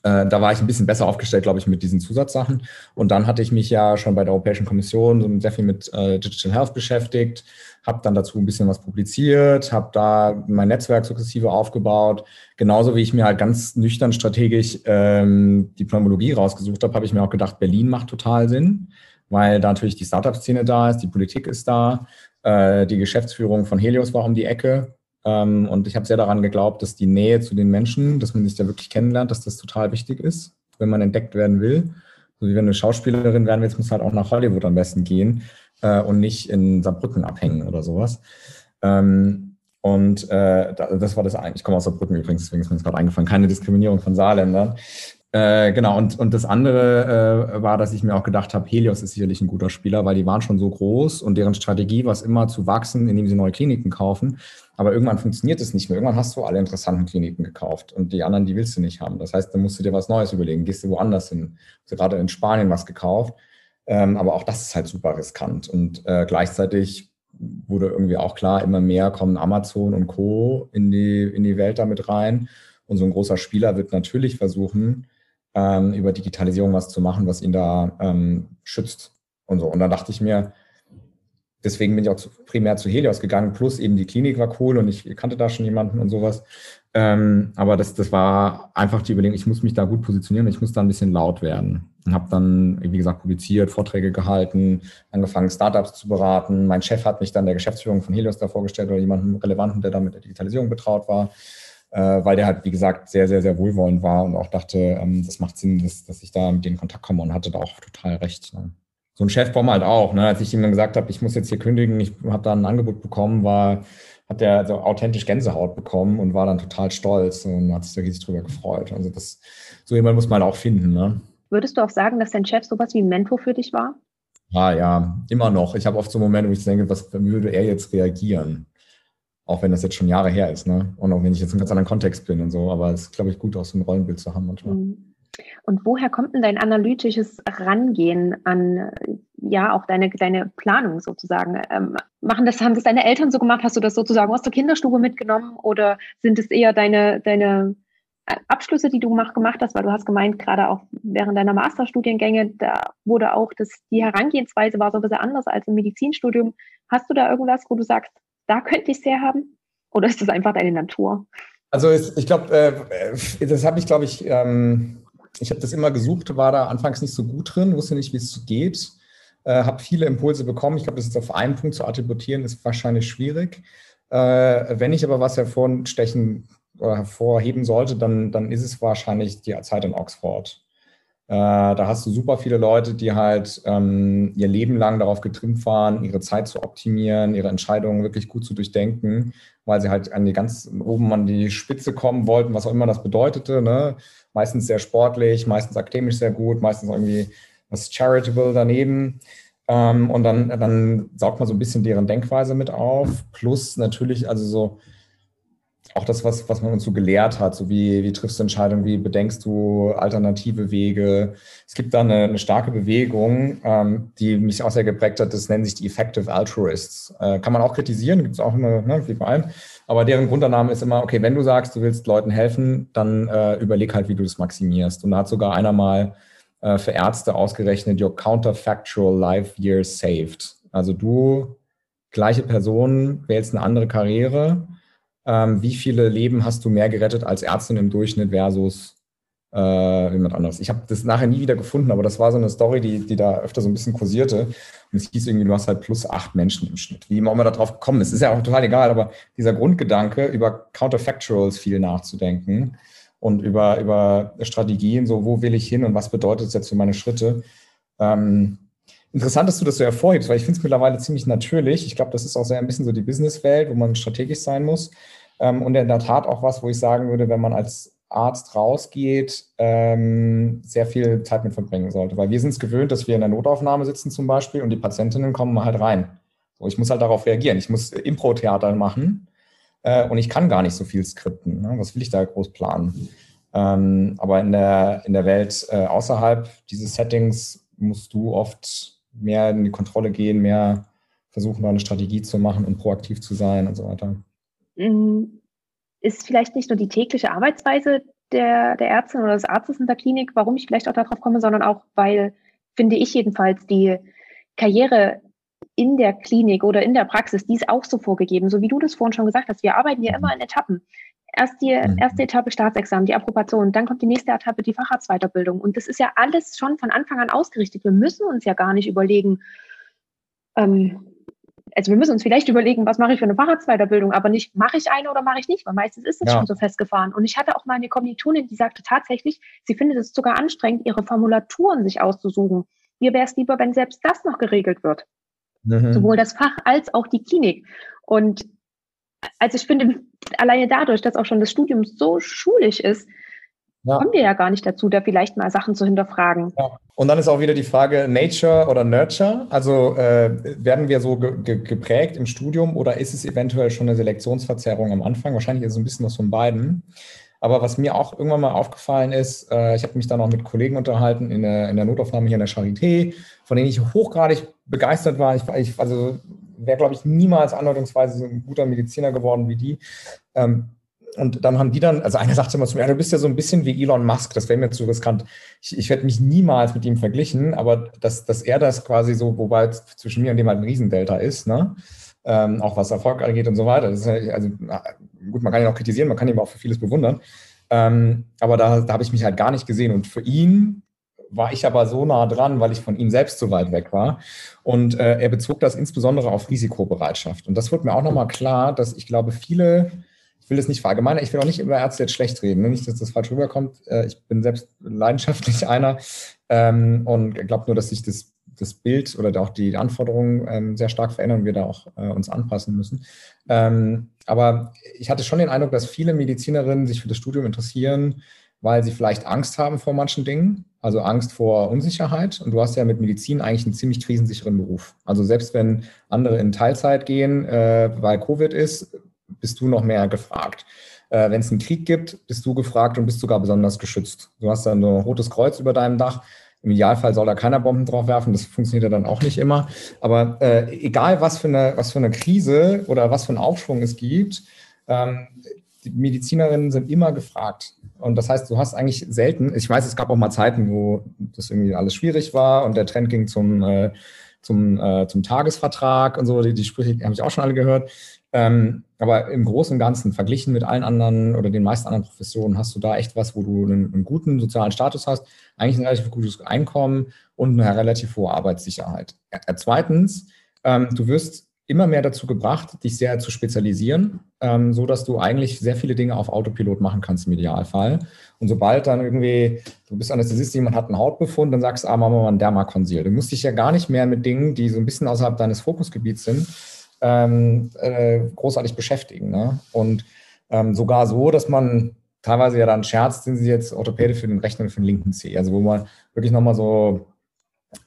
äh, da war ich ein bisschen besser aufgestellt, glaube ich, mit diesen Zusatzsachen. Und dann hatte ich mich ja schon bei der Europäischen Kommission sehr viel mit äh, Digital Health beschäftigt, habe dann dazu ein bisschen was publiziert, habe da mein Netzwerk sukzessive aufgebaut. Genauso wie ich mir halt ganz nüchtern strategisch ähm, die Pneumologie rausgesucht habe, habe ich mir auch gedacht, Berlin macht total Sinn, weil da natürlich die Startup-Szene da ist, die Politik ist da, äh, die Geschäftsführung von Helios war um die Ecke ähm, und ich habe sehr daran geglaubt, dass die Nähe zu den Menschen, dass man sich da wirklich kennenlernt, dass das total wichtig ist, wenn man entdeckt werden will. So wie wenn eine Schauspielerin werden willst, muss halt auch nach Hollywood am besten gehen äh, und nicht in Saarbrücken abhängen oder sowas. Ähm, und äh, das war das eigentlich. Ich komme aus Saarbrücken übrigens, deswegen ist mir das gerade eingefallen. Keine Diskriminierung von Saarländern. Äh, genau, und, und das andere äh, war, dass ich mir auch gedacht habe, Helios ist sicherlich ein guter Spieler, weil die waren schon so groß und deren Strategie war es immer zu wachsen, indem sie neue Kliniken kaufen. Aber irgendwann funktioniert es nicht mehr. Irgendwann hast du alle interessanten Kliniken gekauft und die anderen, die willst du nicht haben. Das heißt, dann musst du dir was Neues überlegen. Gehst du woanders hin? Du hast gerade in Spanien was gekauft. Ähm, aber auch das ist halt super riskant. Und äh, gleichzeitig wurde irgendwie auch klar, immer mehr kommen Amazon und Co. in die, in die Welt damit rein. Und so ein großer Spieler wird natürlich versuchen, ähm, über Digitalisierung was zu machen, was ihn da ähm, schützt und so. Und da dachte ich mir, deswegen bin ich auch zu, primär zu Helios gegangen, plus eben die Klinik war cool und ich kannte da schon jemanden und sowas. Ähm, aber das, das war einfach die Überlegung, ich muss mich da gut positionieren, ich muss da ein bisschen laut werden. Und habe dann, wie gesagt, publiziert, Vorträge gehalten, angefangen, Startups zu beraten. Mein Chef hat mich dann der Geschäftsführung von Helios da vorgestellt oder jemanden Relevanten, der da mit der Digitalisierung betraut war weil der halt, wie gesagt, sehr, sehr, sehr wohlwollend war und auch dachte, ähm, das macht Sinn, dass, dass ich da mit denen in Kontakt komme und hatte da auch total recht. Ne? So ein Chef braucht man halt auch. Ne? Als ich ihm dann gesagt habe, ich muss jetzt hier kündigen, ich habe da ein Angebot bekommen, war, hat der so authentisch Gänsehaut bekommen und war dann total stolz und hat sich da riesig drüber gefreut. Also das, so jemand muss man halt auch finden. Ne? Würdest du auch sagen, dass dein Chef sowas wie ein Mentor für dich war? Ah ja, immer noch. Ich habe oft so Momente, wo ich denke, was würde er jetzt reagieren? Auch wenn das jetzt schon Jahre her ist, ne? Und auch wenn ich jetzt in einem ganz anderen Kontext bin und so, aber es ist, glaube ich, gut, auch so ein Rollenbild zu haben manchmal. Mhm. Und woher kommt denn dein analytisches Rangehen an, ja, auch deine, deine Planung sozusagen? Ähm, machen das, haben das deine Eltern so gemacht? Hast du das sozusagen aus der Kinderstube mitgenommen? Oder sind es eher deine, deine Abschlüsse, die du gemacht, gemacht hast? Weil du hast gemeint, gerade auch während deiner Masterstudiengänge, da wurde auch das, die Herangehensweise war so ein bisschen anders als im Medizinstudium. Hast du da irgendwas, wo du sagst, da könnte ich es herhaben? Oder ist das einfach deine Natur? Also ich glaube, äh, das habe ich, glaube ich, ähm, ich habe das immer gesucht, war da anfangs nicht so gut drin, wusste nicht, wie es geht, äh, habe viele Impulse bekommen. Ich glaube, das ist auf einen Punkt zu attributieren, ist wahrscheinlich schwierig. Äh, wenn ich aber was hervorstechen oder hervorheben sollte, dann, dann ist es wahrscheinlich die Zeit in Oxford. Äh, da hast du super viele Leute, die halt ähm, ihr Leben lang darauf getrimmt waren, ihre Zeit zu optimieren, ihre Entscheidungen wirklich gut zu durchdenken, weil sie halt an die ganz oben an die Spitze kommen wollten, was auch immer das bedeutete. Ne? Meistens sehr sportlich, meistens akademisch sehr gut, meistens irgendwie was charitable daneben. Ähm, und dann, dann saugt man so ein bisschen deren Denkweise mit auf. Plus natürlich, also so auch das, was, was man uns so gelehrt hat, so wie, wie triffst du Entscheidungen, wie bedenkst du alternative Wege. Es gibt da eine, eine starke Bewegung, ähm, die mich auch sehr geprägt hat, das nennen sich die Effective Altruists. Äh, kann man auch kritisieren, gibt es auch immer, ne, wie bei allem. Aber deren Grundannahme ist immer, okay, wenn du sagst, du willst Leuten helfen, dann äh, überleg halt, wie du das maximierst. Und da hat sogar einer mal äh, für Ärzte ausgerechnet, your counterfactual life years saved. Also du, gleiche Person, wählst eine andere Karriere, ähm, wie viele Leben hast du mehr gerettet als Ärztin im Durchschnitt versus äh, jemand anderes. Ich habe das nachher nie wieder gefunden, aber das war so eine Story, die, die da öfter so ein bisschen kursierte. Und es hieß irgendwie, du hast halt plus acht Menschen im Schnitt. Wie immer auch immer darauf gekommen ist, ist ja auch total egal, aber dieser Grundgedanke, über Counterfactuals viel nachzudenken und über, über Strategien, so wo will ich hin und was bedeutet es jetzt für meine Schritte. Ähm, interessant, dass du das so hervorhebst, weil ich finde es mittlerweile ziemlich natürlich. Ich glaube, das ist auch sehr ein bisschen so die Businesswelt, wo man strategisch sein muss. Ähm, und in der Tat auch was, wo ich sagen würde, wenn man als Arzt rausgeht, ähm, sehr viel Zeit mit verbringen sollte. Weil wir sind es gewöhnt, dass wir in der Notaufnahme sitzen zum Beispiel und die Patientinnen kommen halt rein. So, ich muss halt darauf reagieren. Ich muss Impro-Theater machen äh, und ich kann gar nicht so viel skripten. Ne? Was will ich da groß planen? Ähm, aber in der, in der Welt äh, außerhalb dieses Settings musst du oft mehr in die Kontrolle gehen, mehr versuchen, eine Strategie zu machen und proaktiv zu sein und so weiter. Mhm. Ist vielleicht nicht nur die tägliche Arbeitsweise der, der Ärztin oder des Arztes in der Klinik, warum ich vielleicht auch darauf komme, sondern auch, weil, finde ich jedenfalls, die Karriere in der Klinik oder in der Praxis, die ist auch so vorgegeben, so wie du das vorhin schon gesagt hast. Wir arbeiten ja immer in Etappen. Erst die mhm. erste Etappe Staatsexamen, die Approbation, dann kommt die nächste Etappe die Facharztweiterbildung. Und das ist ja alles schon von Anfang an ausgerichtet. Wir müssen uns ja gar nicht überlegen, ähm, also wir müssen uns vielleicht überlegen, was mache ich für eine Facharztweiterbildung, aber nicht, mache ich eine oder mache ich nicht, weil meistens ist es ja. schon so festgefahren. Und ich hatte auch mal eine Kommilitonin, die sagte tatsächlich, sie findet es sogar anstrengend, ihre Formulaturen sich auszusuchen. Mir wäre es lieber, wenn selbst das noch geregelt wird. Mhm. Sowohl das Fach als auch die Klinik. Und also ich finde, alleine dadurch, dass auch schon das Studium so schulisch ist, ja. kommen wir ja gar nicht dazu, da vielleicht mal Sachen zu hinterfragen. Ja. Und dann ist auch wieder die Frage Nature oder Nurture. Also äh, werden wir so ge ge geprägt im Studium oder ist es eventuell schon eine Selektionsverzerrung am Anfang? Wahrscheinlich ist es ein bisschen was von beiden. Aber was mir auch irgendwann mal aufgefallen ist, äh, ich habe mich dann auch mit Kollegen unterhalten in der, in der Notaufnahme hier in der Charité, von denen ich hochgradig begeistert war. Ich, ich also wäre, glaube ich, niemals andeutungsweise so ein guter Mediziner geworden wie die. Ähm, und dann haben die dann, also einer sagte immer zu mir, du bist ja so ein bisschen wie Elon Musk, das wäre mir zu riskant. Ich, ich werde mich niemals mit ihm verglichen, aber dass, dass er das quasi so, wobei zwischen mir und dem halt ein Riesendelta ist, ne? ähm, auch was Erfolg angeht und so weiter. Das ist also gut, man kann ihn auch kritisieren, man kann ihn auch für vieles bewundern. Ähm, aber da, da habe ich mich halt gar nicht gesehen. Und für ihn war ich aber so nah dran, weil ich von ihm selbst so weit weg war. Und äh, er bezog das insbesondere auf Risikobereitschaft. Und das wurde mir auch nochmal klar, dass ich glaube, viele, ich will das nicht verallgemeinern, ich will auch nicht über Ärzte jetzt schlecht reden, ne? nicht, dass das falsch rüberkommt. Äh, ich bin selbst leidenschaftlich einer ähm, und glaube nur, dass sich das das Bild oder auch die Anforderungen ähm, sehr stark verändern und wir da auch äh, uns anpassen müssen. Ähm, aber ich hatte schon den Eindruck, dass viele Medizinerinnen sich für das Studium interessieren, weil sie vielleicht Angst haben vor manchen Dingen, also Angst vor Unsicherheit. Und du hast ja mit Medizin eigentlich einen ziemlich krisensicheren Beruf. Also selbst wenn andere in Teilzeit gehen, äh, weil Covid ist, bist du noch mehr gefragt. Äh, wenn es einen Krieg gibt, bist du gefragt und bist sogar besonders geschützt. Du hast dann ein rotes Kreuz über deinem Dach im Idealfall soll da keiner Bomben drauf werfen, das funktioniert ja dann auch nicht immer. Aber äh, egal, was für, eine, was für eine Krise oder was für einen Aufschwung es gibt, ähm, die Medizinerinnen sind immer gefragt. Und das heißt, du hast eigentlich selten, ich weiß, es gab auch mal Zeiten, wo das irgendwie alles schwierig war und der Trend ging zum, äh, zum, äh, zum Tagesvertrag und so, die, die Sprüche habe ich auch schon alle gehört. Ähm, aber im Großen und Ganzen, verglichen mit allen anderen oder den meisten anderen Professionen, hast du da echt was, wo du einen, einen guten sozialen Status hast, eigentlich ein relativ gutes Einkommen und eine relativ hohe Arbeitssicherheit. Äh, zweitens, ähm, du wirst immer mehr dazu gebracht, dich sehr zu spezialisieren, ähm, so dass du eigentlich sehr viele Dinge auf Autopilot machen kannst im Idealfall. Und sobald dann irgendwie, du bist Anästhesist, jemand hat einen Hautbefund, dann sagst du, ah, machen wir mal ein Dermakonsil. Du musst dich ja gar nicht mehr mit Dingen, die so ein bisschen außerhalb deines Fokusgebiets sind, ähm, äh, großartig beschäftigen. Ne? Und ähm, sogar so, dass man teilweise ja dann scherzt, sind sie jetzt Orthopäde für den rechten und für den linken C. Also wo man wirklich nochmal so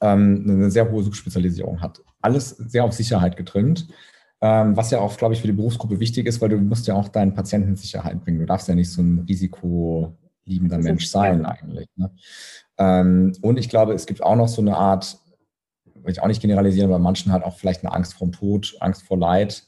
ähm, eine sehr hohe Subspezialisierung hat. Alles sehr auf Sicherheit getrimmt, ähm, was ja auch, glaube ich, für die Berufsgruppe wichtig ist, weil du musst ja auch deinen Patienten Sicherheit bringen. Du darfst ja nicht so ein risikoliebender Mensch sein eigentlich. Ne? Ähm, und ich glaube, es gibt auch noch so eine Art will ich auch nicht generalisieren, aber manchen hat auch vielleicht eine Angst vor dem Tod, Angst vor Leid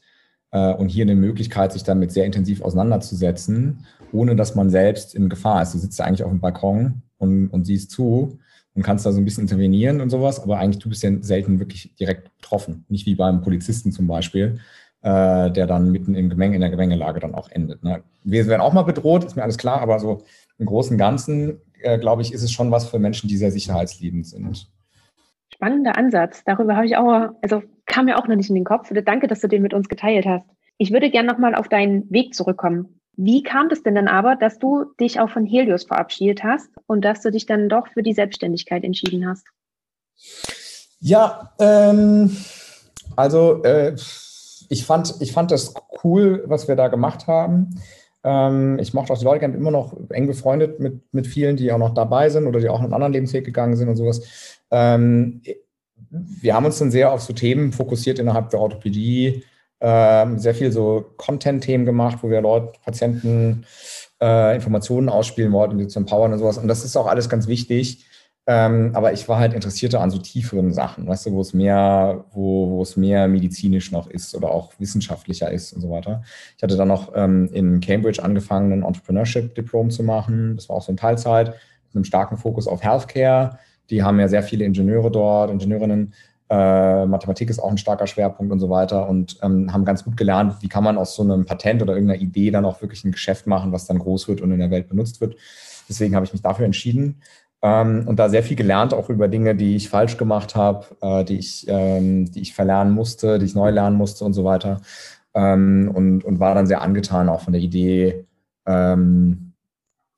äh, und hier eine Möglichkeit, sich damit sehr intensiv auseinanderzusetzen, ohne dass man selbst in Gefahr ist. Du sitzt ja eigentlich auf dem Balkon und, und siehst zu und kannst da so ein bisschen intervenieren und sowas, aber eigentlich du bist ja selten wirklich direkt betroffen. Nicht wie beim Polizisten zum Beispiel, äh, der dann mitten im Gemenge, in der Gemengelage dann auch endet. Ne? Wir werden auch mal bedroht, ist mir alles klar, aber so im Großen und Ganzen, äh, glaube ich, ist es schon was für Menschen, die sehr sicherheitsliebend sind. Spannender Ansatz. Darüber habe ich auch, also kam mir auch noch nicht in den Kopf. Danke, dass du den mit uns geteilt hast. Ich würde gerne nochmal auf deinen Weg zurückkommen. Wie kam es denn dann aber, dass du dich auch von Helios verabschiedet hast und dass du dich dann doch für die Selbstständigkeit entschieden hast? Ja, ähm, also äh, ich, fand, ich fand das cool, was wir da gemacht haben. Ähm, ich mochte auch die Leute, immer noch eng befreundet mit, mit vielen, die auch noch dabei sind oder die auch einen anderen Lebensweg gegangen sind und sowas. Ähm, wir haben uns dann sehr auf so Themen fokussiert innerhalb der Orthopädie, ähm, sehr viel so Content-Themen gemacht, wo wir Leute, Patienten äh, Informationen ausspielen wollten, die zu empowern und sowas. Und das ist auch alles ganz wichtig. Ähm, aber ich war halt interessierter an so tieferen Sachen, weißt du, wo es mehr, wo, wo es mehr medizinisch noch ist oder auch wissenschaftlicher ist und so weiter. Ich hatte dann noch ähm, in Cambridge angefangen, ein Entrepreneurship-Diplom zu machen. Das war auch so in Teilzeit mit einem starken Fokus auf Healthcare. Die haben ja sehr viele Ingenieure dort, Ingenieurinnen. Äh, Mathematik ist auch ein starker Schwerpunkt und so weiter und ähm, haben ganz gut gelernt, wie kann man aus so einem Patent oder irgendeiner Idee dann auch wirklich ein Geschäft machen, was dann groß wird und in der Welt benutzt wird. Deswegen habe ich mich dafür entschieden ähm, und da sehr viel gelernt, auch über Dinge, die ich falsch gemacht habe, äh, die, ich, ähm, die ich verlernen musste, die ich neu lernen musste und so weiter. Ähm, und, und war dann sehr angetan auch von der Idee, ähm,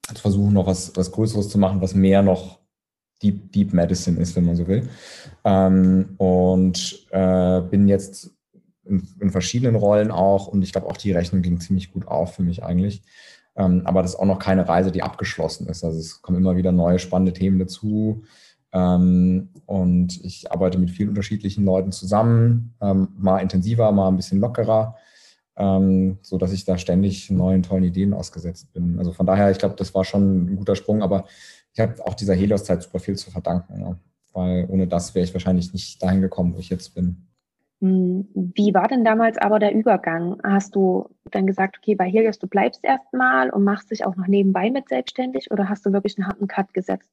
zu versuchen, noch was, was Größeres zu machen, was mehr noch Deep, Deep Medicine ist, wenn man so will. Ähm, und äh, bin jetzt in, in, verschiedenen Rollen auch und ich glaube auch die Rechnung ging ziemlich gut auf für mich eigentlich. Ähm, aber das ist auch noch keine Reise, die abgeschlossen ist. Also es kommen immer wieder neue spannende Themen dazu. Ähm, und ich arbeite mit vielen unterschiedlichen Leuten zusammen, ähm, mal intensiver, mal ein bisschen lockerer, ähm, so dass ich da ständig neuen tollen Ideen ausgesetzt bin. Also von daher, ich glaube, das war schon ein guter Sprung, aber ich habe auch dieser Helios-Zeit super viel zu verdanken, ja. weil ohne das wäre ich wahrscheinlich nicht dahin gekommen, wo ich jetzt bin. Hm, wie war denn damals aber der Übergang? Hast du dann gesagt, okay, bei Helios, du bleibst erstmal und machst dich auch noch nebenbei mit selbstständig oder hast du wirklich einen harten Cut gesetzt?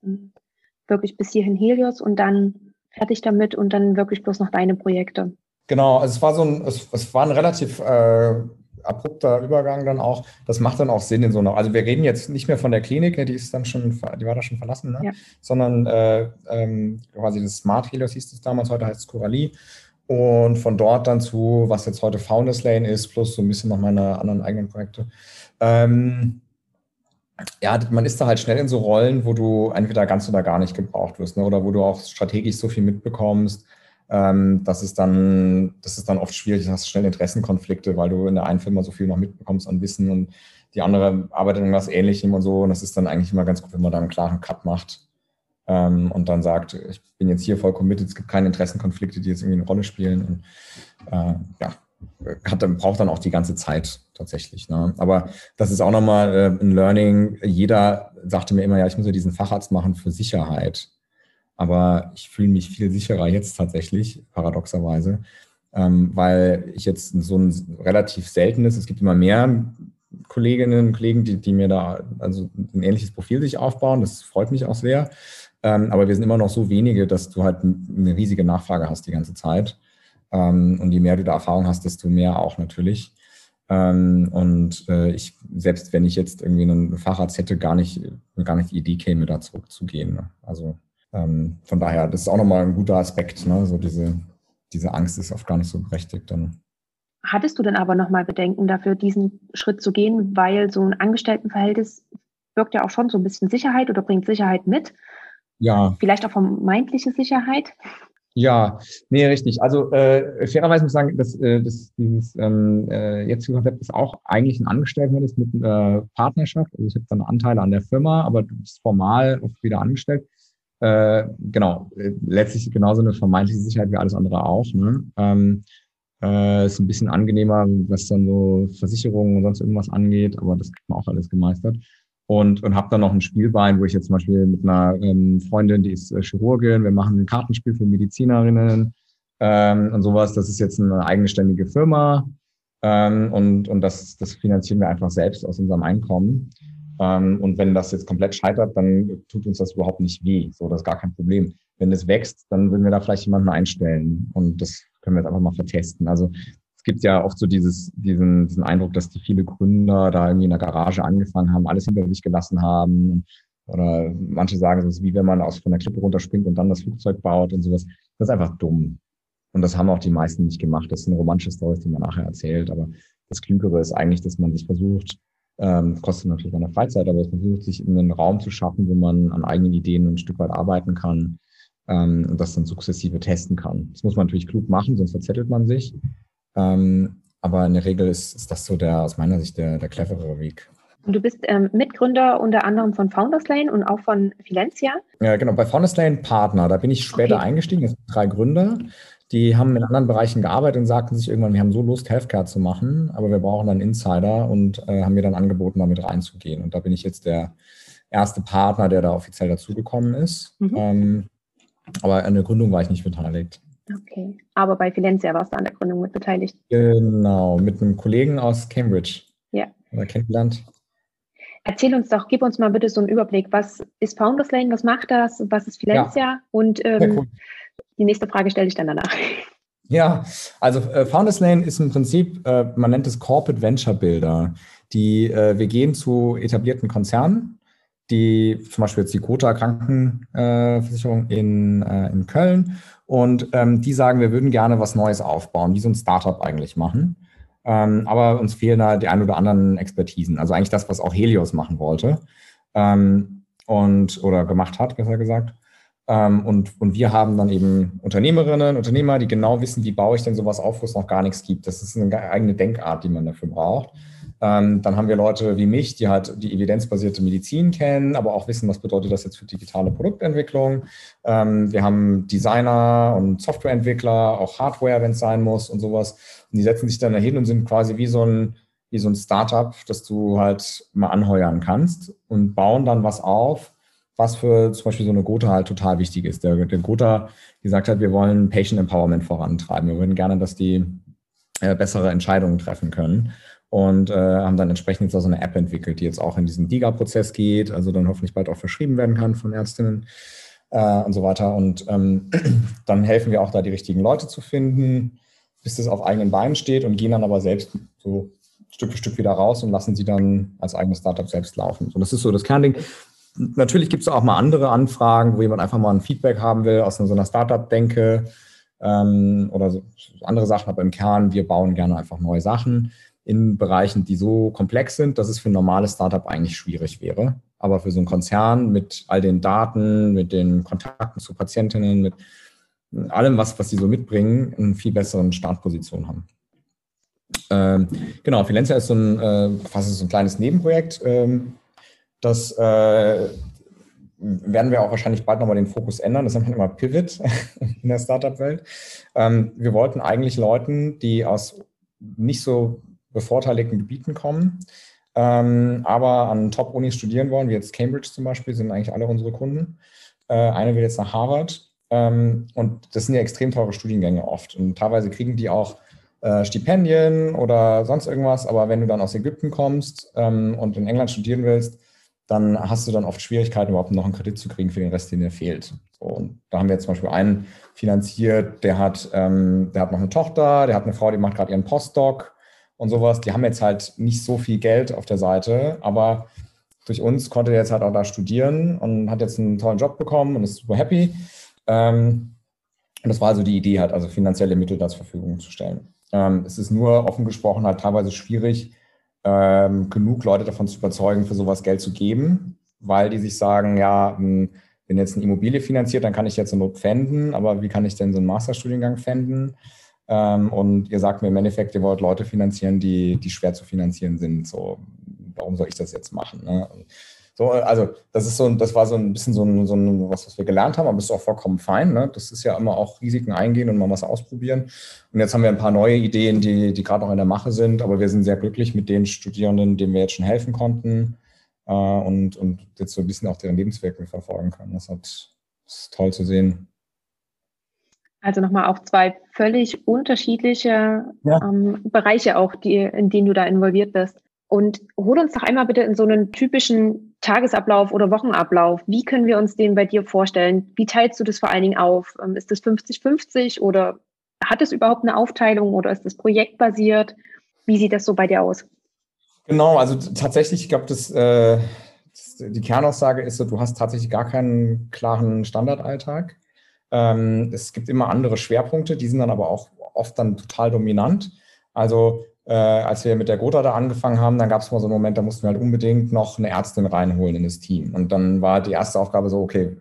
Wirklich bis hierhin Helios und dann fertig damit und dann wirklich bloß noch deine Projekte? Genau, also es war so ein, es, es war ein relativ äh, abrupter Übergang dann auch. Das macht dann auch Sinn in so einer. Also wir reden jetzt nicht mehr von der Klinik, ne, die ist dann schon, die war da schon verlassen, ne? ja. sondern äh, ähm, quasi das Smart Helios hieß es damals, heute heißt es Coralie. Und von dort dann zu, was jetzt heute Founders Lane ist, plus so ein bisschen noch meine anderen eigenen Projekte. Ähm, ja, man ist da halt schnell in so Rollen, wo du entweder ganz oder gar nicht gebraucht wirst, ne? oder wo du auch strategisch so viel mitbekommst, ähm, das ist dann, das ist dann oft schwierig, du hast schnell Interessenkonflikte, weil du in der einen Firma so viel noch mitbekommst an Wissen und die andere arbeitet in was Ähnlichem und so. Und das ist dann eigentlich immer ganz gut, wenn man da einen klaren Cut macht ähm, und dann sagt, ich bin jetzt hier voll committed, es gibt keine Interessenkonflikte, die jetzt irgendwie eine Rolle spielen. Und äh, ja, hat, braucht dann auch die ganze Zeit tatsächlich. Ne? Aber das ist auch nochmal äh, ein Learning. Jeder sagte mir immer, ja, ich muss ja diesen Facharzt machen für Sicherheit. Aber ich fühle mich viel sicherer jetzt tatsächlich, paradoxerweise, ähm, weil ich jetzt so ein relativ seltenes, es gibt immer mehr Kolleginnen und Kollegen, die, die mir da also ein ähnliches Profil sich aufbauen. Das freut mich auch sehr. Ähm, aber wir sind immer noch so wenige, dass du halt eine riesige Nachfrage hast die ganze Zeit. Ähm, und je mehr du da Erfahrung hast, desto mehr auch natürlich. Ähm, und äh, ich, selbst wenn ich jetzt irgendwie einen Facharzt hätte, gar nicht, gar nicht die Idee käme, da zurückzugehen. Ne? Also ähm, von daher, das ist auch nochmal ein guter Aspekt. Ne? So diese, diese Angst ist oft gar nicht so berechtigt dann. Hattest du denn aber nochmal Bedenken dafür, diesen Schritt zu gehen, weil so ein Angestelltenverhältnis wirkt ja auch schon so ein bisschen Sicherheit oder bringt Sicherheit mit? Ja. Vielleicht auch vermeintliche Sicherheit? Ja, nee, richtig. Also äh, fairerweise muss ich sagen, dass, äh, dass dieses ähm, äh, jetzige Konzept ist auch eigentlich ein Angestelltenverhältnis mit äh, Partnerschaft. Also ich habe dann Anteile an der Firma, aber du bist formal oft wieder angestellt. Äh, genau, letztlich genauso eine vermeintliche Sicherheit wie alles andere auch. Ne? Ähm, äh, ist ein bisschen angenehmer, was dann so Versicherungen und sonst irgendwas angeht, aber das kriegt man auch alles gemeistert. Und, und habe dann noch ein Spielbein, wo ich jetzt zum Beispiel mit einer ähm, Freundin, die ist äh, Chirurgin, wir machen ein Kartenspiel für Medizinerinnen ähm, und sowas. Das ist jetzt eine eigenständige Firma ähm, und, und das, das finanzieren wir einfach selbst aus unserem Einkommen. Ähm, und wenn das jetzt komplett scheitert, dann tut uns das überhaupt nicht weh. So, das ist gar kein Problem. Wenn es wächst, dann würden wir da vielleicht jemanden einstellen. Und das können wir jetzt einfach mal vertesten. Also es gibt ja oft so dieses, diesen, diesen Eindruck, dass die viele Gründer da irgendwie in der Garage angefangen haben, alles hinter sich gelassen haben. Oder manche sagen, es ist wie wenn man aus von der Klippe runterspringt und dann das Flugzeug baut und sowas. Das ist einfach dumm. Und das haben auch die meisten nicht gemacht. Das sind romantische Stories, die man nachher erzählt. Aber das Klügere ist eigentlich, dass man sich versucht, ähm, kostet natürlich eine Freizeit, aber es versucht sich in einen Raum zu schaffen, wo man an eigenen Ideen ein Stück weit arbeiten kann ähm, und das dann sukzessive testen kann. Das muss man natürlich klug machen, sonst verzettelt man sich. Ähm, aber in der Regel ist, ist das so der, aus meiner Sicht der, der cleverere Weg. Und du bist ähm, Mitgründer unter anderem von Founders Lane und auch von Filencia. Ja, genau. Bei Founders Lane Partner. Da bin ich später okay. eingestiegen. Es sind drei Gründer. Die haben in anderen Bereichen gearbeitet und sagten sich irgendwann, wir haben so Lust, Healthcare zu machen, aber wir brauchen dann Insider und äh, haben mir dann angeboten, damit reinzugehen. Und da bin ich jetzt der erste Partner, der da offiziell dazugekommen ist. Mhm. Ähm, aber an der Gründung war ich nicht beteiligt. Okay, aber bei Filencia warst du an der Gründung mit beteiligt. Genau, mit einem Kollegen aus Cambridge. Ja. Oder kennengelernt. Erzähl uns doch, gib uns mal bitte so einen Überblick. Was ist Founders Lane? Was macht das? Was ist Filencia? Ja. Und ähm, cool. Die nächste Frage stelle ich dann danach. Ja, also äh, Founders Lane ist im Prinzip, äh, man nennt es Corporate Venture Builder. Die, äh, wir gehen zu etablierten Konzernen, die zum Beispiel jetzt die Gotha Krankenversicherung in, äh, in Köln und ähm, die sagen, wir würden gerne was Neues aufbauen, wie so ein Startup eigentlich machen. Ähm, aber uns fehlen da die ein oder anderen Expertisen. Also eigentlich das, was auch Helios machen wollte ähm, und oder gemacht hat, besser gesagt. Ähm, und, und wir haben dann eben Unternehmerinnen, Unternehmer, die genau wissen, wie baue ich denn sowas auf, wo es noch gar nichts gibt. Das ist eine eigene Denkart, die man dafür braucht. Ähm, dann haben wir Leute wie mich, die halt die evidenzbasierte Medizin kennen, aber auch wissen, was bedeutet das jetzt für digitale Produktentwicklung. Ähm, wir haben Designer und Softwareentwickler, auch Hardware, wenn es sein muss und sowas. Und die setzen sich dann dahin und sind quasi wie so ein, wie so ein Startup, das du halt mal anheuern kannst und bauen dann was auf, was für zum Beispiel so eine Gotha halt total wichtig ist. Der, der Gotha gesagt hat, wir wollen Patient Empowerment vorantreiben. Wir würden gerne, dass die äh, bessere Entscheidungen treffen können und äh, haben dann entsprechend jetzt so eine App entwickelt, die jetzt auch in diesen DIGA-Prozess geht, also dann hoffentlich bald auch verschrieben werden kann von Ärztinnen äh, und so weiter. Und ähm, dann helfen wir auch da die richtigen Leute zu finden, bis das auf eigenen Beinen steht und gehen dann aber selbst so Stück für Stück wieder raus und lassen sie dann als eigenes Startup selbst laufen. So, das ist so das Kernding. Natürlich gibt es auch mal andere Anfragen, wo jemand einfach mal ein Feedback haben will aus so einer Startup-Denke ähm, oder so andere Sachen, aber im Kern, wir bauen gerne einfach neue Sachen in Bereichen, die so komplex sind, dass es für ein normales Startup eigentlich schwierig wäre. Aber für so einen Konzern mit all den Daten, mit den Kontakten zu Patientinnen, mit allem, was, was sie so mitbringen, eine viel bessere Startposition haben. Ähm, genau, Filencia ist so ein, äh, fast so ein kleines Nebenprojekt. Ähm, das äh, werden wir auch wahrscheinlich bald nochmal den Fokus ändern. Das nennt man immer Pivot in der Startup-Welt. Ähm, wir wollten eigentlich Leuten, die aus nicht so bevorteiligten Gebieten kommen, ähm, aber an Top-Unis studieren wollen, wie jetzt Cambridge zum Beispiel, sind eigentlich alle unsere Kunden. Äh, eine will jetzt nach Harvard ähm, und das sind ja extrem teure Studiengänge oft und teilweise kriegen die auch äh, Stipendien oder sonst irgendwas, aber wenn du dann aus Ägypten kommst ähm, und in England studieren willst, dann hast du dann oft Schwierigkeiten, überhaupt noch einen Kredit zu kriegen für den Rest, den dir fehlt. So, und da haben wir jetzt zum Beispiel einen finanziert, der hat, ähm, der hat noch eine Tochter, der hat eine Frau, die macht gerade ihren Postdoc und sowas, die haben jetzt halt nicht so viel Geld auf der Seite, aber durch uns konnte er jetzt halt auch da studieren und hat jetzt einen tollen Job bekommen und ist super happy. Ähm, und das war also die Idee, halt also finanzielle Mittel da zur Verfügung zu stellen. Ähm, es ist nur offen gesprochen halt teilweise schwierig, ähm, genug Leute davon zu überzeugen, für sowas Geld zu geben, weil die sich sagen, ja, hm, wenn jetzt eine Immobilie finanziert, dann kann ich jetzt eine Not fänden, aber wie kann ich denn so einen Masterstudiengang fänden? Ähm, und ihr sagt mir im Endeffekt, ihr wollt Leute finanzieren, die, die schwer zu finanzieren sind. So, warum soll ich das jetzt machen? Ne? So, also das ist so, das war so ein bisschen so ein, so ein was, was wir gelernt haben, aber das ist auch vollkommen fein. Ne? Das ist ja immer auch Risiken eingehen und mal was ausprobieren. Und jetzt haben wir ein paar neue Ideen, die, die gerade noch in der Mache sind, aber wir sind sehr glücklich mit den Studierenden, denen wir jetzt schon helfen konnten äh, und, und jetzt so ein bisschen auch deren Lebensweg verfolgen können. Das, hat, das ist toll zu sehen. Also nochmal auch zwei völlig unterschiedliche ja. ähm, Bereiche auch, die, in denen du da involviert bist. Und hol uns doch einmal bitte in so einen typischen Tagesablauf oder Wochenablauf. Wie können wir uns den bei dir vorstellen? Wie teilst du das vor allen Dingen auf? Ähm, ist das 50-50 oder hat es überhaupt eine Aufteilung oder ist das projektbasiert? Wie sieht das so bei dir aus? Genau, also tatsächlich, ich glaube, das, äh, das, die Kernaussage ist so, du hast tatsächlich gar keinen klaren Standardalltag. Ähm, es gibt immer andere Schwerpunkte, die sind dann aber auch oft dann total dominant. Also äh, als wir mit der Gotha da angefangen haben, dann gab es mal so einen Moment, da mussten wir halt unbedingt noch eine Ärztin reinholen in das Team. Und dann war die erste Aufgabe so, okay,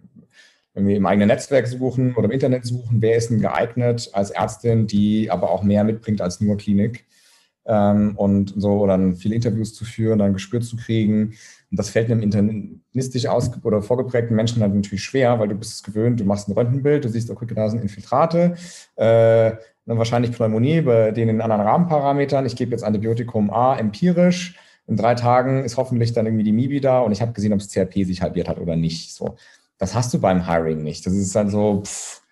wenn wir im eigenen Netzwerk suchen oder im Internet suchen, wer ist denn geeignet als Ärztin, die aber auch mehr mitbringt als nur Klinik. ähm, und so, oder dann viele Interviews zu führen, dann ein Gespür zu kriegen. Und das fällt einem internistisch aus oder vorgeprägten Menschen halt natürlich schwer, weil du bist es gewöhnt, du machst ein Röntgenbild, du siehst, okay, da sind Infiltrate, äh, wahrscheinlich Pneumonie bei den anderen Rahmenparametern. Ich gebe jetzt Antibiotikum A empirisch. In drei Tagen ist hoffentlich dann irgendwie die MIBI da und ich habe gesehen, ob das CRP sich halbiert hat oder nicht. So, das hast du beim Hiring nicht. Das ist dann so, pff,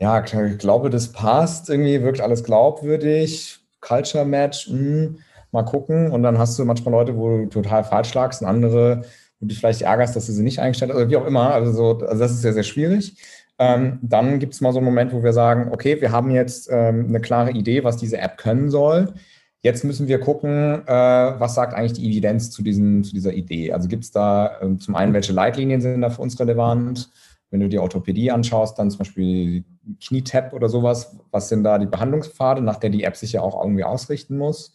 ja, ich glaube, das passt irgendwie, wirkt alles glaubwürdig. Culture Match, mh, hm, mal gucken. Und dann hast du manchmal Leute, wo du total falsch lagst und andere, wo du dich vielleicht ärgerst, dass du sie nicht eingestellt hast, oder wie auch immer. Also, so, also das ist sehr, sehr schwierig. Ähm, dann gibt es mal so einen Moment, wo wir sagen, okay, wir haben jetzt ähm, eine klare Idee, was diese App können soll. Jetzt müssen wir gucken, äh, was sagt eigentlich die Evidenz zu, diesen, zu dieser Idee. Also gibt es da äh, zum einen, welche Leitlinien sind da für uns relevant? Wenn du die Orthopädie anschaust, dann zum Beispiel Knietap oder sowas, was sind da die Behandlungspfade, nach der die App sich ja auch irgendwie ausrichten muss?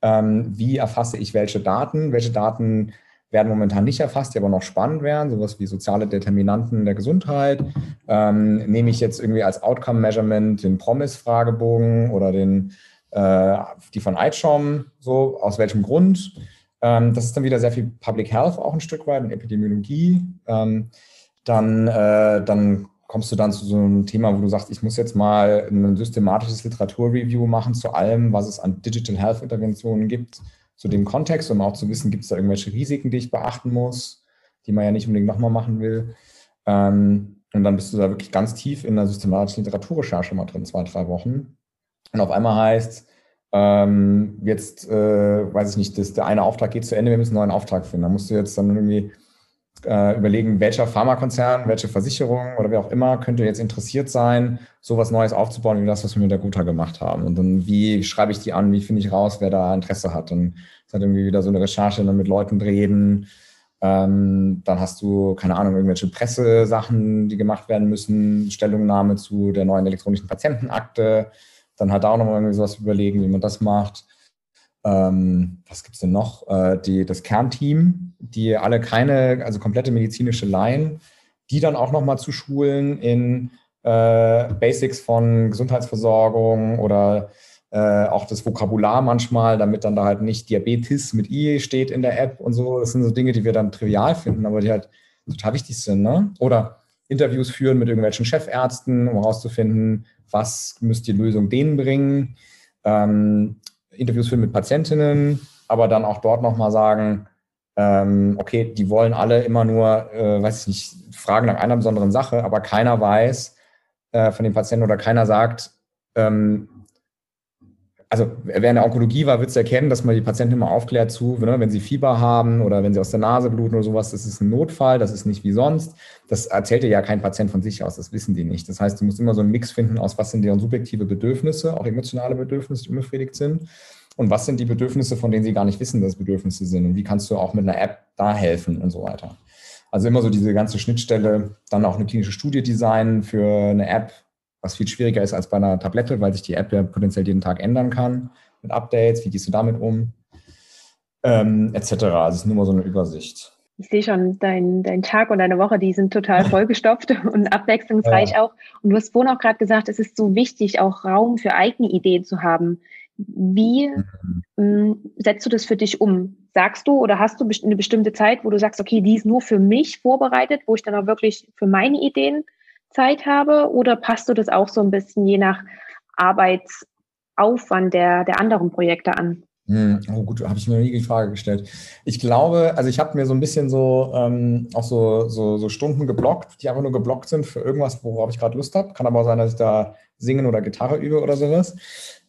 Ähm, wie erfasse ich welche Daten? Welche Daten werden momentan nicht erfasst, die aber noch spannend wären, sowas wie soziale Determinanten der Gesundheit. Ähm, nehme ich jetzt irgendwie als Outcome-Measurement den Promise-Fragebogen oder den, äh, die von ICHOM, so, aus welchem Grund? Ähm, das ist dann wieder sehr viel Public Health auch ein Stück weit und Epidemiologie. Ähm, dann, äh, dann kommst du dann zu so einem Thema, wo du sagst, ich muss jetzt mal ein systematisches Literaturreview machen zu allem, was es an Digital Health Interventionen gibt, zu dem Kontext, um auch zu wissen, gibt es da irgendwelche Risiken, die ich beachten muss, die man ja nicht unbedingt nochmal machen will. Ähm, und dann bist du da wirklich ganz tief in der systematischen Literaturrecherche mal drin, zwei, drei Wochen. Und auf einmal heißt, ähm, jetzt, äh, weiß ich nicht, das, der eine Auftrag geht zu Ende, wir müssen einen neuen Auftrag finden. Da musst du jetzt dann irgendwie äh, überlegen, welcher Pharmakonzern, welche Versicherung oder wer auch immer könnte jetzt interessiert sein, sowas Neues aufzubauen, wie das, was wir mit der Guta gemacht haben. Und dann, wie schreibe ich die an, wie finde ich raus, wer da Interesse hat. Dann ist halt irgendwie wieder so eine Recherche, dann mit Leuten reden. Ähm, dann hast du, keine Ahnung, irgendwelche Pressesachen, die gemacht werden müssen, Stellungnahme zu der neuen elektronischen Patientenakte. Dann halt auch nochmal irgendwie sowas überlegen, wie man das macht ähm, was gibt es denn noch? Äh, die, das Kernteam, die alle keine, also komplette medizinische Laien, die dann auch nochmal zu schulen in äh, Basics von Gesundheitsversorgung oder äh, auch das Vokabular manchmal, damit dann da halt nicht Diabetes mit I steht in der App und so. Das sind so Dinge, die wir dann trivial finden, aber die halt total wichtig sind. Ne? Oder Interviews führen mit irgendwelchen Chefärzten, um herauszufinden, was müsste die Lösung denen bringen. Ähm, Interviews führen mit Patientinnen, aber dann auch dort nochmal sagen, ähm, okay, die wollen alle immer nur, äh, weiß ich nicht, fragen nach einer besonderen Sache, aber keiner weiß äh, von den Patienten oder keiner sagt, ähm, also wer in der Onkologie war, wird es erkennen, dass man die Patienten immer aufklärt zu, ne, wenn sie Fieber haben oder wenn sie aus der Nase bluten oder sowas, das ist ein Notfall, das ist nicht wie sonst. Das erzählt dir ja kein Patient von sich aus, das wissen die nicht. Das heißt, du musst immer so einen Mix finden aus, was sind deren subjektive Bedürfnisse, auch emotionale Bedürfnisse, die unbefriedigt sind. Und was sind die Bedürfnisse, von denen sie gar nicht wissen, dass Bedürfnisse sind? Und wie kannst du auch mit einer App da helfen und so weiter? Also immer so diese ganze Schnittstelle, dann auch eine klinische Studie designen für eine App, was viel schwieriger ist als bei einer Tablette, weil sich die App ja potenziell jeden Tag ändern kann mit Updates. Wie gehst du damit um? Ähm, etc. Also es ist nur mal so eine Übersicht. Ich sehe schon, dein, dein Tag und deine Woche, die sind total vollgestopft und abwechslungsreich ja. auch. Und du hast vorhin auch gerade gesagt, es ist so wichtig, auch Raum für eigene Ideen zu haben. Wie ähm, setzt du das für dich um? Sagst du oder hast du eine bestimmte Zeit, wo du sagst, okay, die ist nur für mich vorbereitet, wo ich dann auch wirklich für meine Ideen Zeit habe? Oder passt du das auch so ein bisschen je nach Arbeitsaufwand der, der anderen Projekte an? Hm, oh gut, habe ich mir nie die Frage gestellt. Ich glaube, also ich habe mir so ein bisschen so ähm, auch so, so, so, Stunden geblockt, die einfach nur geblockt sind für irgendwas, worauf ich gerade Lust habe. Kann aber auch sein, dass ich da singen oder Gitarre übe oder sowas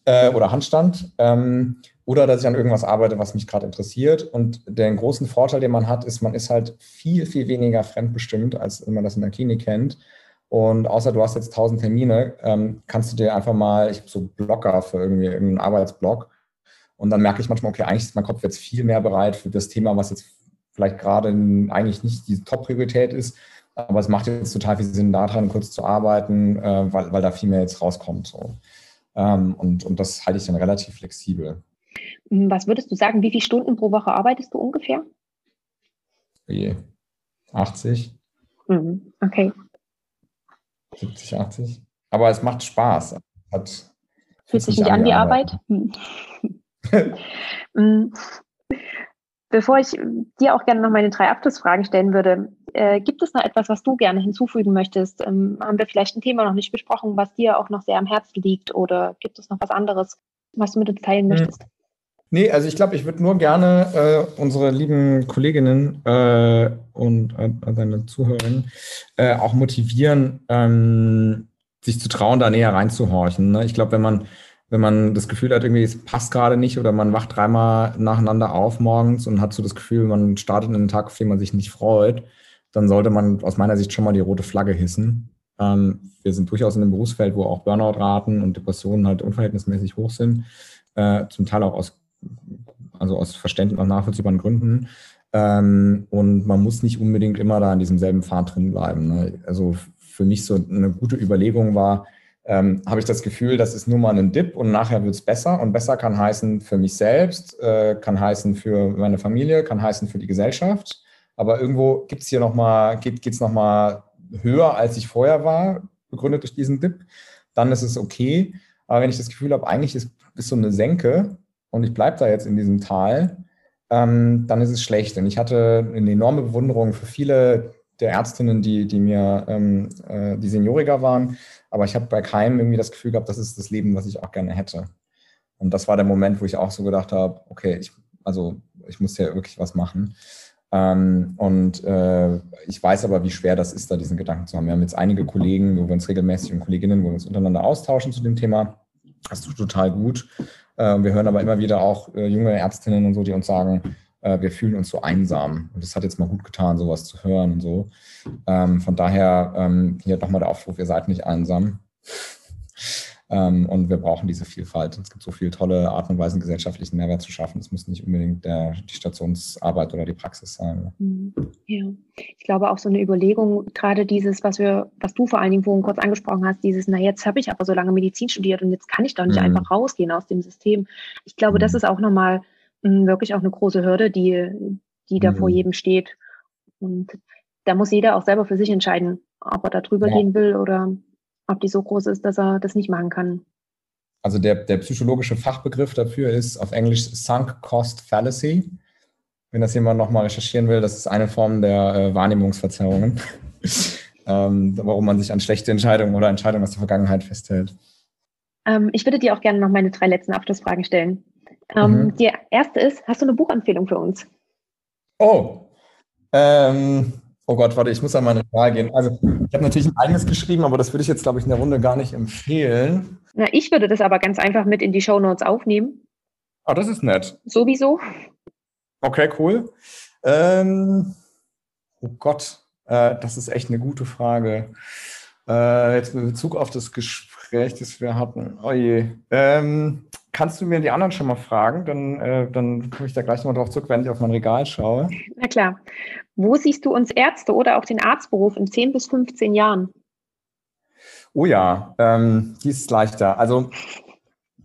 äh, oder Handstand. Ähm, oder dass ich an irgendwas arbeite, was mich gerade interessiert. Und den großen Vorteil, den man hat, ist, man ist halt viel, viel weniger fremdbestimmt, als wenn man das in der Klinik kennt. Und außer du hast jetzt tausend Termine, ähm, kannst du dir einfach mal, ich habe so Blocker für irgendwie irgendeinen Arbeitsblock. Und dann merke ich manchmal, okay, eigentlich ist mein Kopf jetzt viel mehr bereit für das Thema, was jetzt vielleicht gerade eigentlich nicht die Top-Priorität ist. Aber es macht jetzt total viel Sinn, daran kurz zu arbeiten, äh, weil, weil da viel mehr jetzt rauskommt. So. Ähm, und, und das halte ich dann relativ flexibel. Was würdest du sagen, wie viele Stunden pro Woche arbeitest du ungefähr? Je. 80. Mhm. Okay. 70, 80. Aber es macht Spaß. Hat, Fühlt sich nicht an wie Arbeit? Arbeit? Hm. Bevor ich dir auch gerne noch meine drei Abschlussfragen stellen würde, äh, gibt es noch etwas, was du gerne hinzufügen möchtest? Ähm, haben wir vielleicht ein Thema noch nicht besprochen, was dir auch noch sehr am Herzen liegt? Oder gibt es noch was anderes, was du mit uns teilen hm. möchtest? Nee, also ich glaube, ich würde nur gerne äh, unsere lieben Kolleginnen äh, und äh, seine Zuhörerinnen äh, auch motivieren, ähm, sich zu trauen, da näher reinzuhorchen. Ne? Ich glaube, wenn man, wenn man das Gefühl hat, irgendwie es passt gerade nicht oder man wacht dreimal nacheinander auf morgens und hat so das Gefühl, man startet in einen Tag, auf den man sich nicht freut, dann sollte man aus meiner Sicht schon mal die rote Flagge hissen. Ähm, wir sind durchaus in einem Berufsfeld, wo auch Burnout-Raten und Depressionen halt unverhältnismäßig hoch sind, äh, zum Teil auch aus also aus verständlichen und nachvollziehbaren Gründen. Ähm, und man muss nicht unbedingt immer da in diesem selben Pfad drin bleiben. Ne? Also für mich so eine gute Überlegung war, ähm, habe ich das Gefühl, das ist nur mal ein Dip und nachher wird es besser. Und besser kann heißen für mich selbst, äh, kann heißen für meine Familie, kann heißen für die Gesellschaft. Aber irgendwo gibt es hier nochmal, geht es nochmal höher, als ich vorher war, begründet durch diesen Dip. Dann ist es okay. Aber wenn ich das Gefühl habe, eigentlich ist, ist so eine Senke, und ich bleibe da jetzt in diesem Tal, ähm, dann ist es schlecht. Und ich hatte eine enorme Bewunderung für viele der Ärztinnen, die, die mir, ähm, äh, die senioriger waren. Aber ich habe bei keinem irgendwie das Gefühl gehabt, das ist das Leben, was ich auch gerne hätte. Und das war der Moment, wo ich auch so gedacht habe, okay, ich, also ich muss ja wirklich was machen. Ähm, und äh, ich weiß aber, wie schwer das ist, da diesen Gedanken zu haben. Wir haben jetzt einige Kollegen, wo wir uns regelmäßig und Kolleginnen, wo wir uns untereinander austauschen zu dem Thema. Das tut total gut. Äh, wir hören aber immer wieder auch äh, junge Ärztinnen und so, die uns sagen, äh, wir fühlen uns so einsam. Und das hat jetzt mal gut getan, sowas zu hören und so. Ähm, von daher ähm, hier nochmal der Aufruf, ihr seid nicht einsam. Ähm, und wir brauchen diese Vielfalt. Es gibt so viele tolle Arten und Weisen, gesellschaftlichen Mehrwert zu schaffen. Es muss nicht unbedingt der, die Stationsarbeit oder die Praxis sein. Mhm. Ja, ich glaube auch so eine Überlegung, gerade dieses, was wir, was du vor allen Dingen vorhin kurz angesprochen hast, dieses, na jetzt habe ich aber so lange Medizin studiert und jetzt kann ich doch nicht mhm. einfach rausgehen aus dem System. Ich glaube, mhm. das ist auch nochmal mh, wirklich auch eine große Hürde, die, die da vor mhm. jedem steht. Und da muss jeder auch selber für sich entscheiden, ob er da drüber ja. gehen will oder ob die so groß ist, dass er das nicht machen kann. Also der, der psychologische Fachbegriff dafür ist auf Englisch Sunk Cost Fallacy. Wenn das jemand nochmal recherchieren will, das ist eine Form der äh, Wahrnehmungsverzerrungen, ähm, warum man sich an schlechte Entscheidungen oder Entscheidungen aus der Vergangenheit festhält. Ähm, ich würde dir auch gerne noch meine drei letzten Abschlussfragen stellen. Ähm, mhm. Die erste ist, hast du eine Buchempfehlung für uns? Oh, ähm, Oh Gott, warte, ich muss an meine Frage gehen. Also, ich habe natürlich ein eigenes geschrieben, aber das würde ich jetzt, glaube ich, in der Runde gar nicht empfehlen. Na, ich würde das aber ganz einfach mit in die Show Notes aufnehmen. Ah, das ist nett. Sowieso. Okay, cool. Ähm, oh Gott, äh, das ist echt eine gute Frage. Äh, jetzt mit Bezug auf das Gespräch, das wir hatten. Oh je. Ähm, kannst du mir die anderen schon mal fragen? Dann, äh, dann komme ich da gleich nochmal drauf zurück, wenn ich auf mein Regal schaue. Na klar. Wo siehst du uns Ärzte oder auch den Arztberuf in 10 bis 15 Jahren? Oh ja, ähm, die ist leichter. Also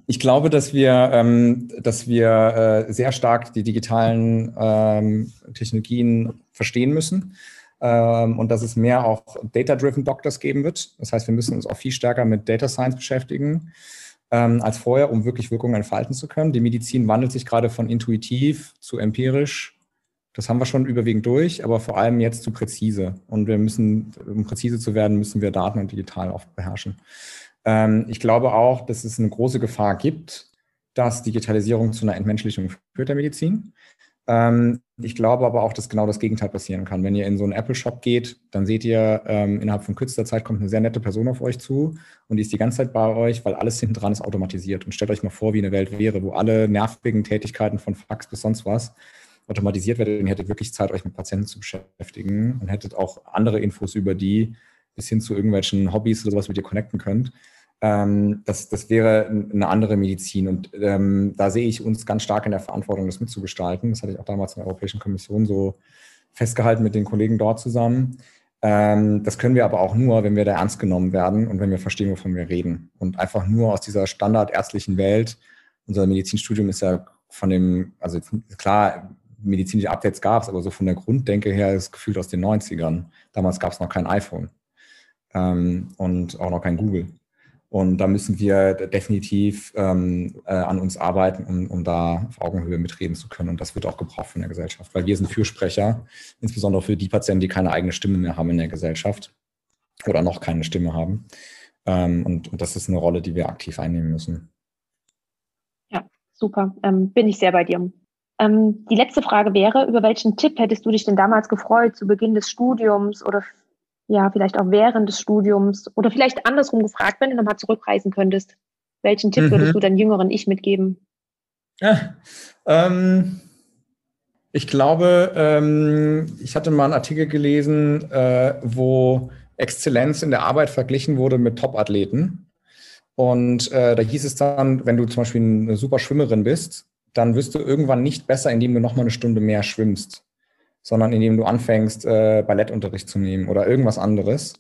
ich glaube, dass wir, ähm, dass wir äh, sehr stark die digitalen ähm, Technologien verstehen müssen ähm, und dass es mehr auch Data-Driven Doctors geben wird. Das heißt, wir müssen uns auch viel stärker mit Data Science beschäftigen ähm, als vorher, um wirklich Wirkungen entfalten zu können. Die Medizin wandelt sich gerade von intuitiv zu empirisch das haben wir schon überwiegend durch, aber vor allem jetzt zu präzise. Und wir müssen, um präzise zu werden, müssen wir Daten und digital oft beherrschen. Ähm, ich glaube auch, dass es eine große Gefahr gibt, dass Digitalisierung zu einer Entmenschlichung führt der Medizin. Ähm, ich glaube aber auch, dass genau das Gegenteil passieren kann. Wenn ihr in so einen Apple-Shop geht, dann seht ihr, ähm, innerhalb von kürzester Zeit kommt eine sehr nette Person auf euch zu und die ist die ganze Zeit bei euch, weil alles hinten dran ist automatisiert. Und stellt euch mal vor, wie eine Welt wäre, wo alle nervigen Tätigkeiten von Fax bis sonst was automatisiert werdet und ihr hättet wirklich Zeit, euch mit Patienten zu beschäftigen und hättet auch andere Infos über die bis hin zu irgendwelchen Hobbys oder sowas mit ihr connecten könnt. Ähm, das, das wäre eine andere Medizin. Und ähm, da sehe ich uns ganz stark in der Verantwortung, das mitzugestalten. Das hatte ich auch damals in der Europäischen Kommission so festgehalten mit den Kollegen dort zusammen. Ähm, das können wir aber auch nur, wenn wir da ernst genommen werden und wenn wir verstehen, wovon wir reden. Und einfach nur aus dieser standardärztlichen Welt, unser Medizinstudium ist ja von dem, also klar, medizinische Updates gab es, aber so von der Grunddenke her ist gefühlt aus den 90ern. Damals gab es noch kein iPhone ähm, und auch noch kein Google. Und da müssen wir definitiv ähm, äh, an uns arbeiten, um, um da auf Augenhöhe mitreden zu können. Und das wird auch gebraucht von der Gesellschaft, weil wir sind Fürsprecher, insbesondere für die Patienten, die keine eigene Stimme mehr haben in der Gesellschaft oder noch keine Stimme haben. Ähm, und, und, das ist eine Rolle, die wir aktiv einnehmen müssen. Ja, super. Ähm, bin ich sehr bei dir. Ähm, die letzte Frage wäre, über welchen Tipp hättest du dich denn damals gefreut zu Beginn des Studiums oder ja, vielleicht auch während des Studiums oder vielleicht andersrum gefragt, wenn du nochmal zurückreisen könntest. Welchen Tipp mhm. würdest du deinem jüngeren Ich mitgeben? Ja, ähm, ich glaube, ähm, ich hatte mal einen Artikel gelesen, äh, wo Exzellenz in der Arbeit verglichen wurde mit Top-Athleten. Und äh, da hieß es dann, wenn du zum Beispiel eine super Schwimmerin bist, dann wirst du irgendwann nicht besser, indem du nochmal eine Stunde mehr schwimmst sondern indem du anfängst, äh, Ballettunterricht zu nehmen oder irgendwas anderes.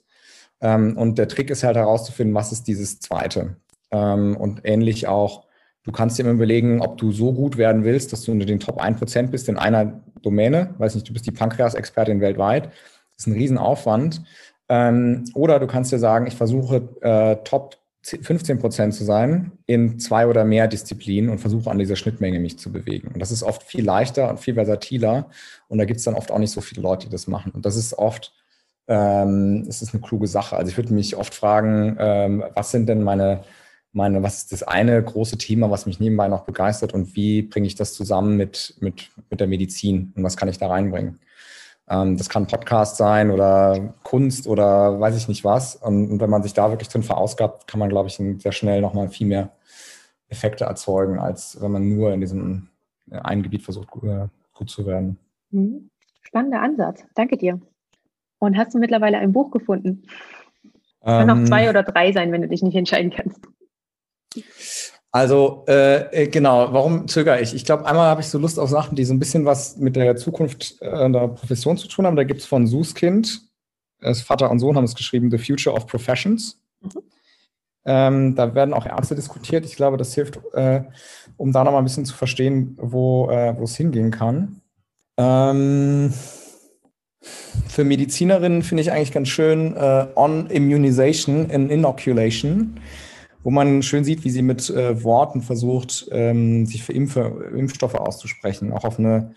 Ähm, und der Trick ist halt herauszufinden, was ist dieses Zweite. Ähm, und ähnlich auch, du kannst dir immer überlegen, ob du so gut werden willst, dass du unter den Top 1% bist in einer Domäne. Weiß nicht, du bist die Pankreas-Expertin weltweit. Das ist ein Riesenaufwand. Ähm, oder du kannst dir sagen, ich versuche äh, Top 15 Prozent zu sein in zwei oder mehr Disziplinen und versuche an dieser Schnittmenge mich zu bewegen. Und das ist oft viel leichter und viel versatiler. Und da gibt es dann oft auch nicht so viele Leute, die das machen. Und das ist oft, ähm, es ist eine kluge Sache. Also ich würde mich oft fragen, ähm, was sind denn meine, meine, was ist das eine große Thema, was mich nebenbei noch begeistert und wie bringe ich das zusammen mit, mit, mit der Medizin und was kann ich da reinbringen? Ähm, das kann Podcast sein oder Kunst oder weiß ich nicht was. Und, und wenn man sich da wirklich drin verausgabt, kann man, glaube ich, sehr schnell nochmal viel mehr Effekte erzeugen, als wenn man nur in diesem äh, einen Gebiet versucht, äh, gut zu werden. Mhm. Spannender Ansatz. Danke dir. Und hast du mittlerweile ein Buch gefunden? Ähm, kann auch zwei oder drei sein, wenn du dich nicht entscheiden kannst. Also äh, äh, genau, warum zögere ich? Ich glaube, einmal habe ich so Lust auf Sachen, die so ein bisschen was mit der Zukunft äh, der Profession zu tun haben. Da gibt es von Suskind, das Vater und Sohn haben es geschrieben, The Future of Professions. Mhm. Ähm, da werden auch Ärzte diskutiert. Ich glaube, das hilft, äh, um da nochmal ein bisschen zu verstehen, wo äh, es hingehen kann. Ähm, für Medizinerinnen finde ich eigentlich ganz schön äh, On Immunization and Inoculation wo man schön sieht, wie sie mit äh, Worten versucht, ähm, sich für Impfe, Impfstoffe auszusprechen, auch auf eine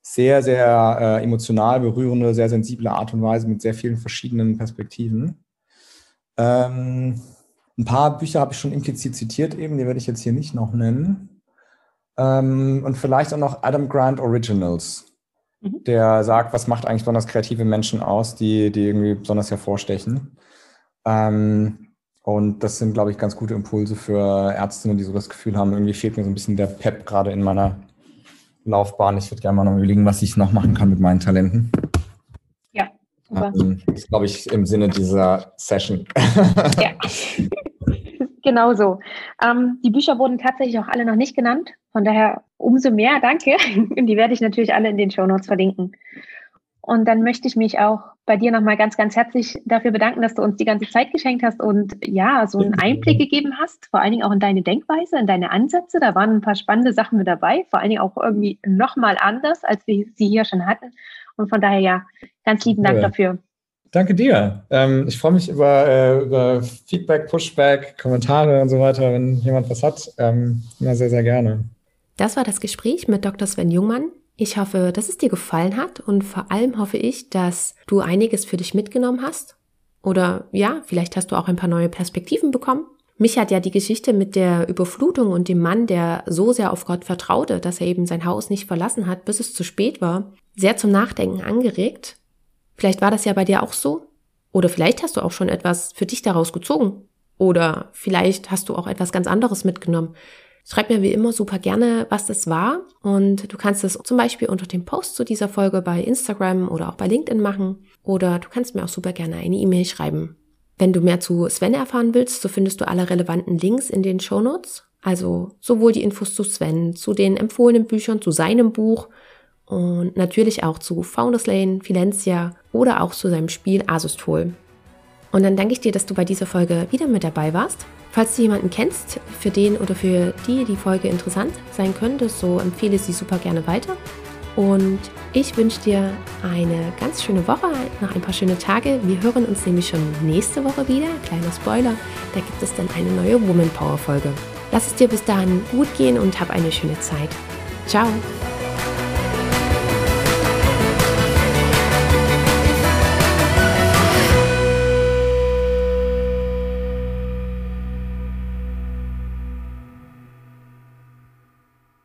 sehr, sehr äh, emotional berührende, sehr sensible Art und Weise mit sehr vielen verschiedenen Perspektiven. Ähm, ein paar Bücher habe ich schon implizit zitiert eben, die werde ich jetzt hier nicht noch nennen. Ähm, und vielleicht auch noch Adam Grant Originals, mhm. der sagt, was macht eigentlich besonders kreative Menschen aus, die, die irgendwie besonders hervorstechen. Ähm, und das sind, glaube ich, ganz gute Impulse für Ärztinnen, die so das Gefühl haben, irgendwie fehlt mir so ein bisschen der Pep gerade in meiner Laufbahn. Ich würde gerne mal noch überlegen, was ich noch machen kann mit meinen Talenten. Ja, super. Ähm, das glaube ich im Sinne dieser Session. Ja, genau so. Ähm, die Bücher wurden tatsächlich auch alle noch nicht genannt. Von daher umso mehr danke. Die werde ich natürlich alle in den Show Notes verlinken. Und dann möchte ich mich auch bei dir nochmal ganz, ganz herzlich dafür bedanken, dass du uns die ganze Zeit geschenkt hast und ja, so einen Einblick gegeben hast, vor allen Dingen auch in deine Denkweise, in deine Ansätze. Da waren ein paar spannende Sachen mit dabei, vor allen Dingen auch irgendwie nochmal anders, als wir sie hier schon hatten. Und von daher ja, ganz lieben Dank ja. dafür. Danke dir. Ähm, ich freue mich über, äh, über, Feedback, Pushback, Kommentare und so weiter, wenn jemand was hat. Ähm, immer sehr, sehr gerne. Das war das Gespräch mit Dr. Sven Jungmann. Ich hoffe, dass es dir gefallen hat und vor allem hoffe ich, dass du einiges für dich mitgenommen hast. Oder ja, vielleicht hast du auch ein paar neue Perspektiven bekommen. Mich hat ja die Geschichte mit der Überflutung und dem Mann, der so sehr auf Gott vertraute, dass er eben sein Haus nicht verlassen hat, bis es zu spät war, sehr zum Nachdenken angeregt. Vielleicht war das ja bei dir auch so. Oder vielleicht hast du auch schon etwas für dich daraus gezogen. Oder vielleicht hast du auch etwas ganz anderes mitgenommen. Schreib mir wie immer super gerne, was das war. Und du kannst es zum Beispiel unter dem Post zu dieser Folge bei Instagram oder auch bei LinkedIn machen. Oder du kannst mir auch super gerne eine E-Mail schreiben. Wenn du mehr zu Sven erfahren willst, so findest du alle relevanten Links in den Show Notes. Also sowohl die Infos zu Sven, zu den empfohlenen Büchern, zu seinem Buch und natürlich auch zu Founders Lane, Filencia oder auch zu seinem Spiel Asustol. Und dann danke ich dir, dass du bei dieser Folge wieder mit dabei warst. Falls du jemanden kennst, für den oder für die die Folge interessant sein könnte, so empfehle sie super gerne weiter. Und ich wünsche dir eine ganz schöne Woche, noch ein paar schöne Tage. Wir hören uns nämlich schon nächste Woche wieder. Kleiner Spoiler, da gibt es dann eine neue Woman Power Folge. Lass es dir bis dahin gut gehen und hab eine schöne Zeit. Ciao!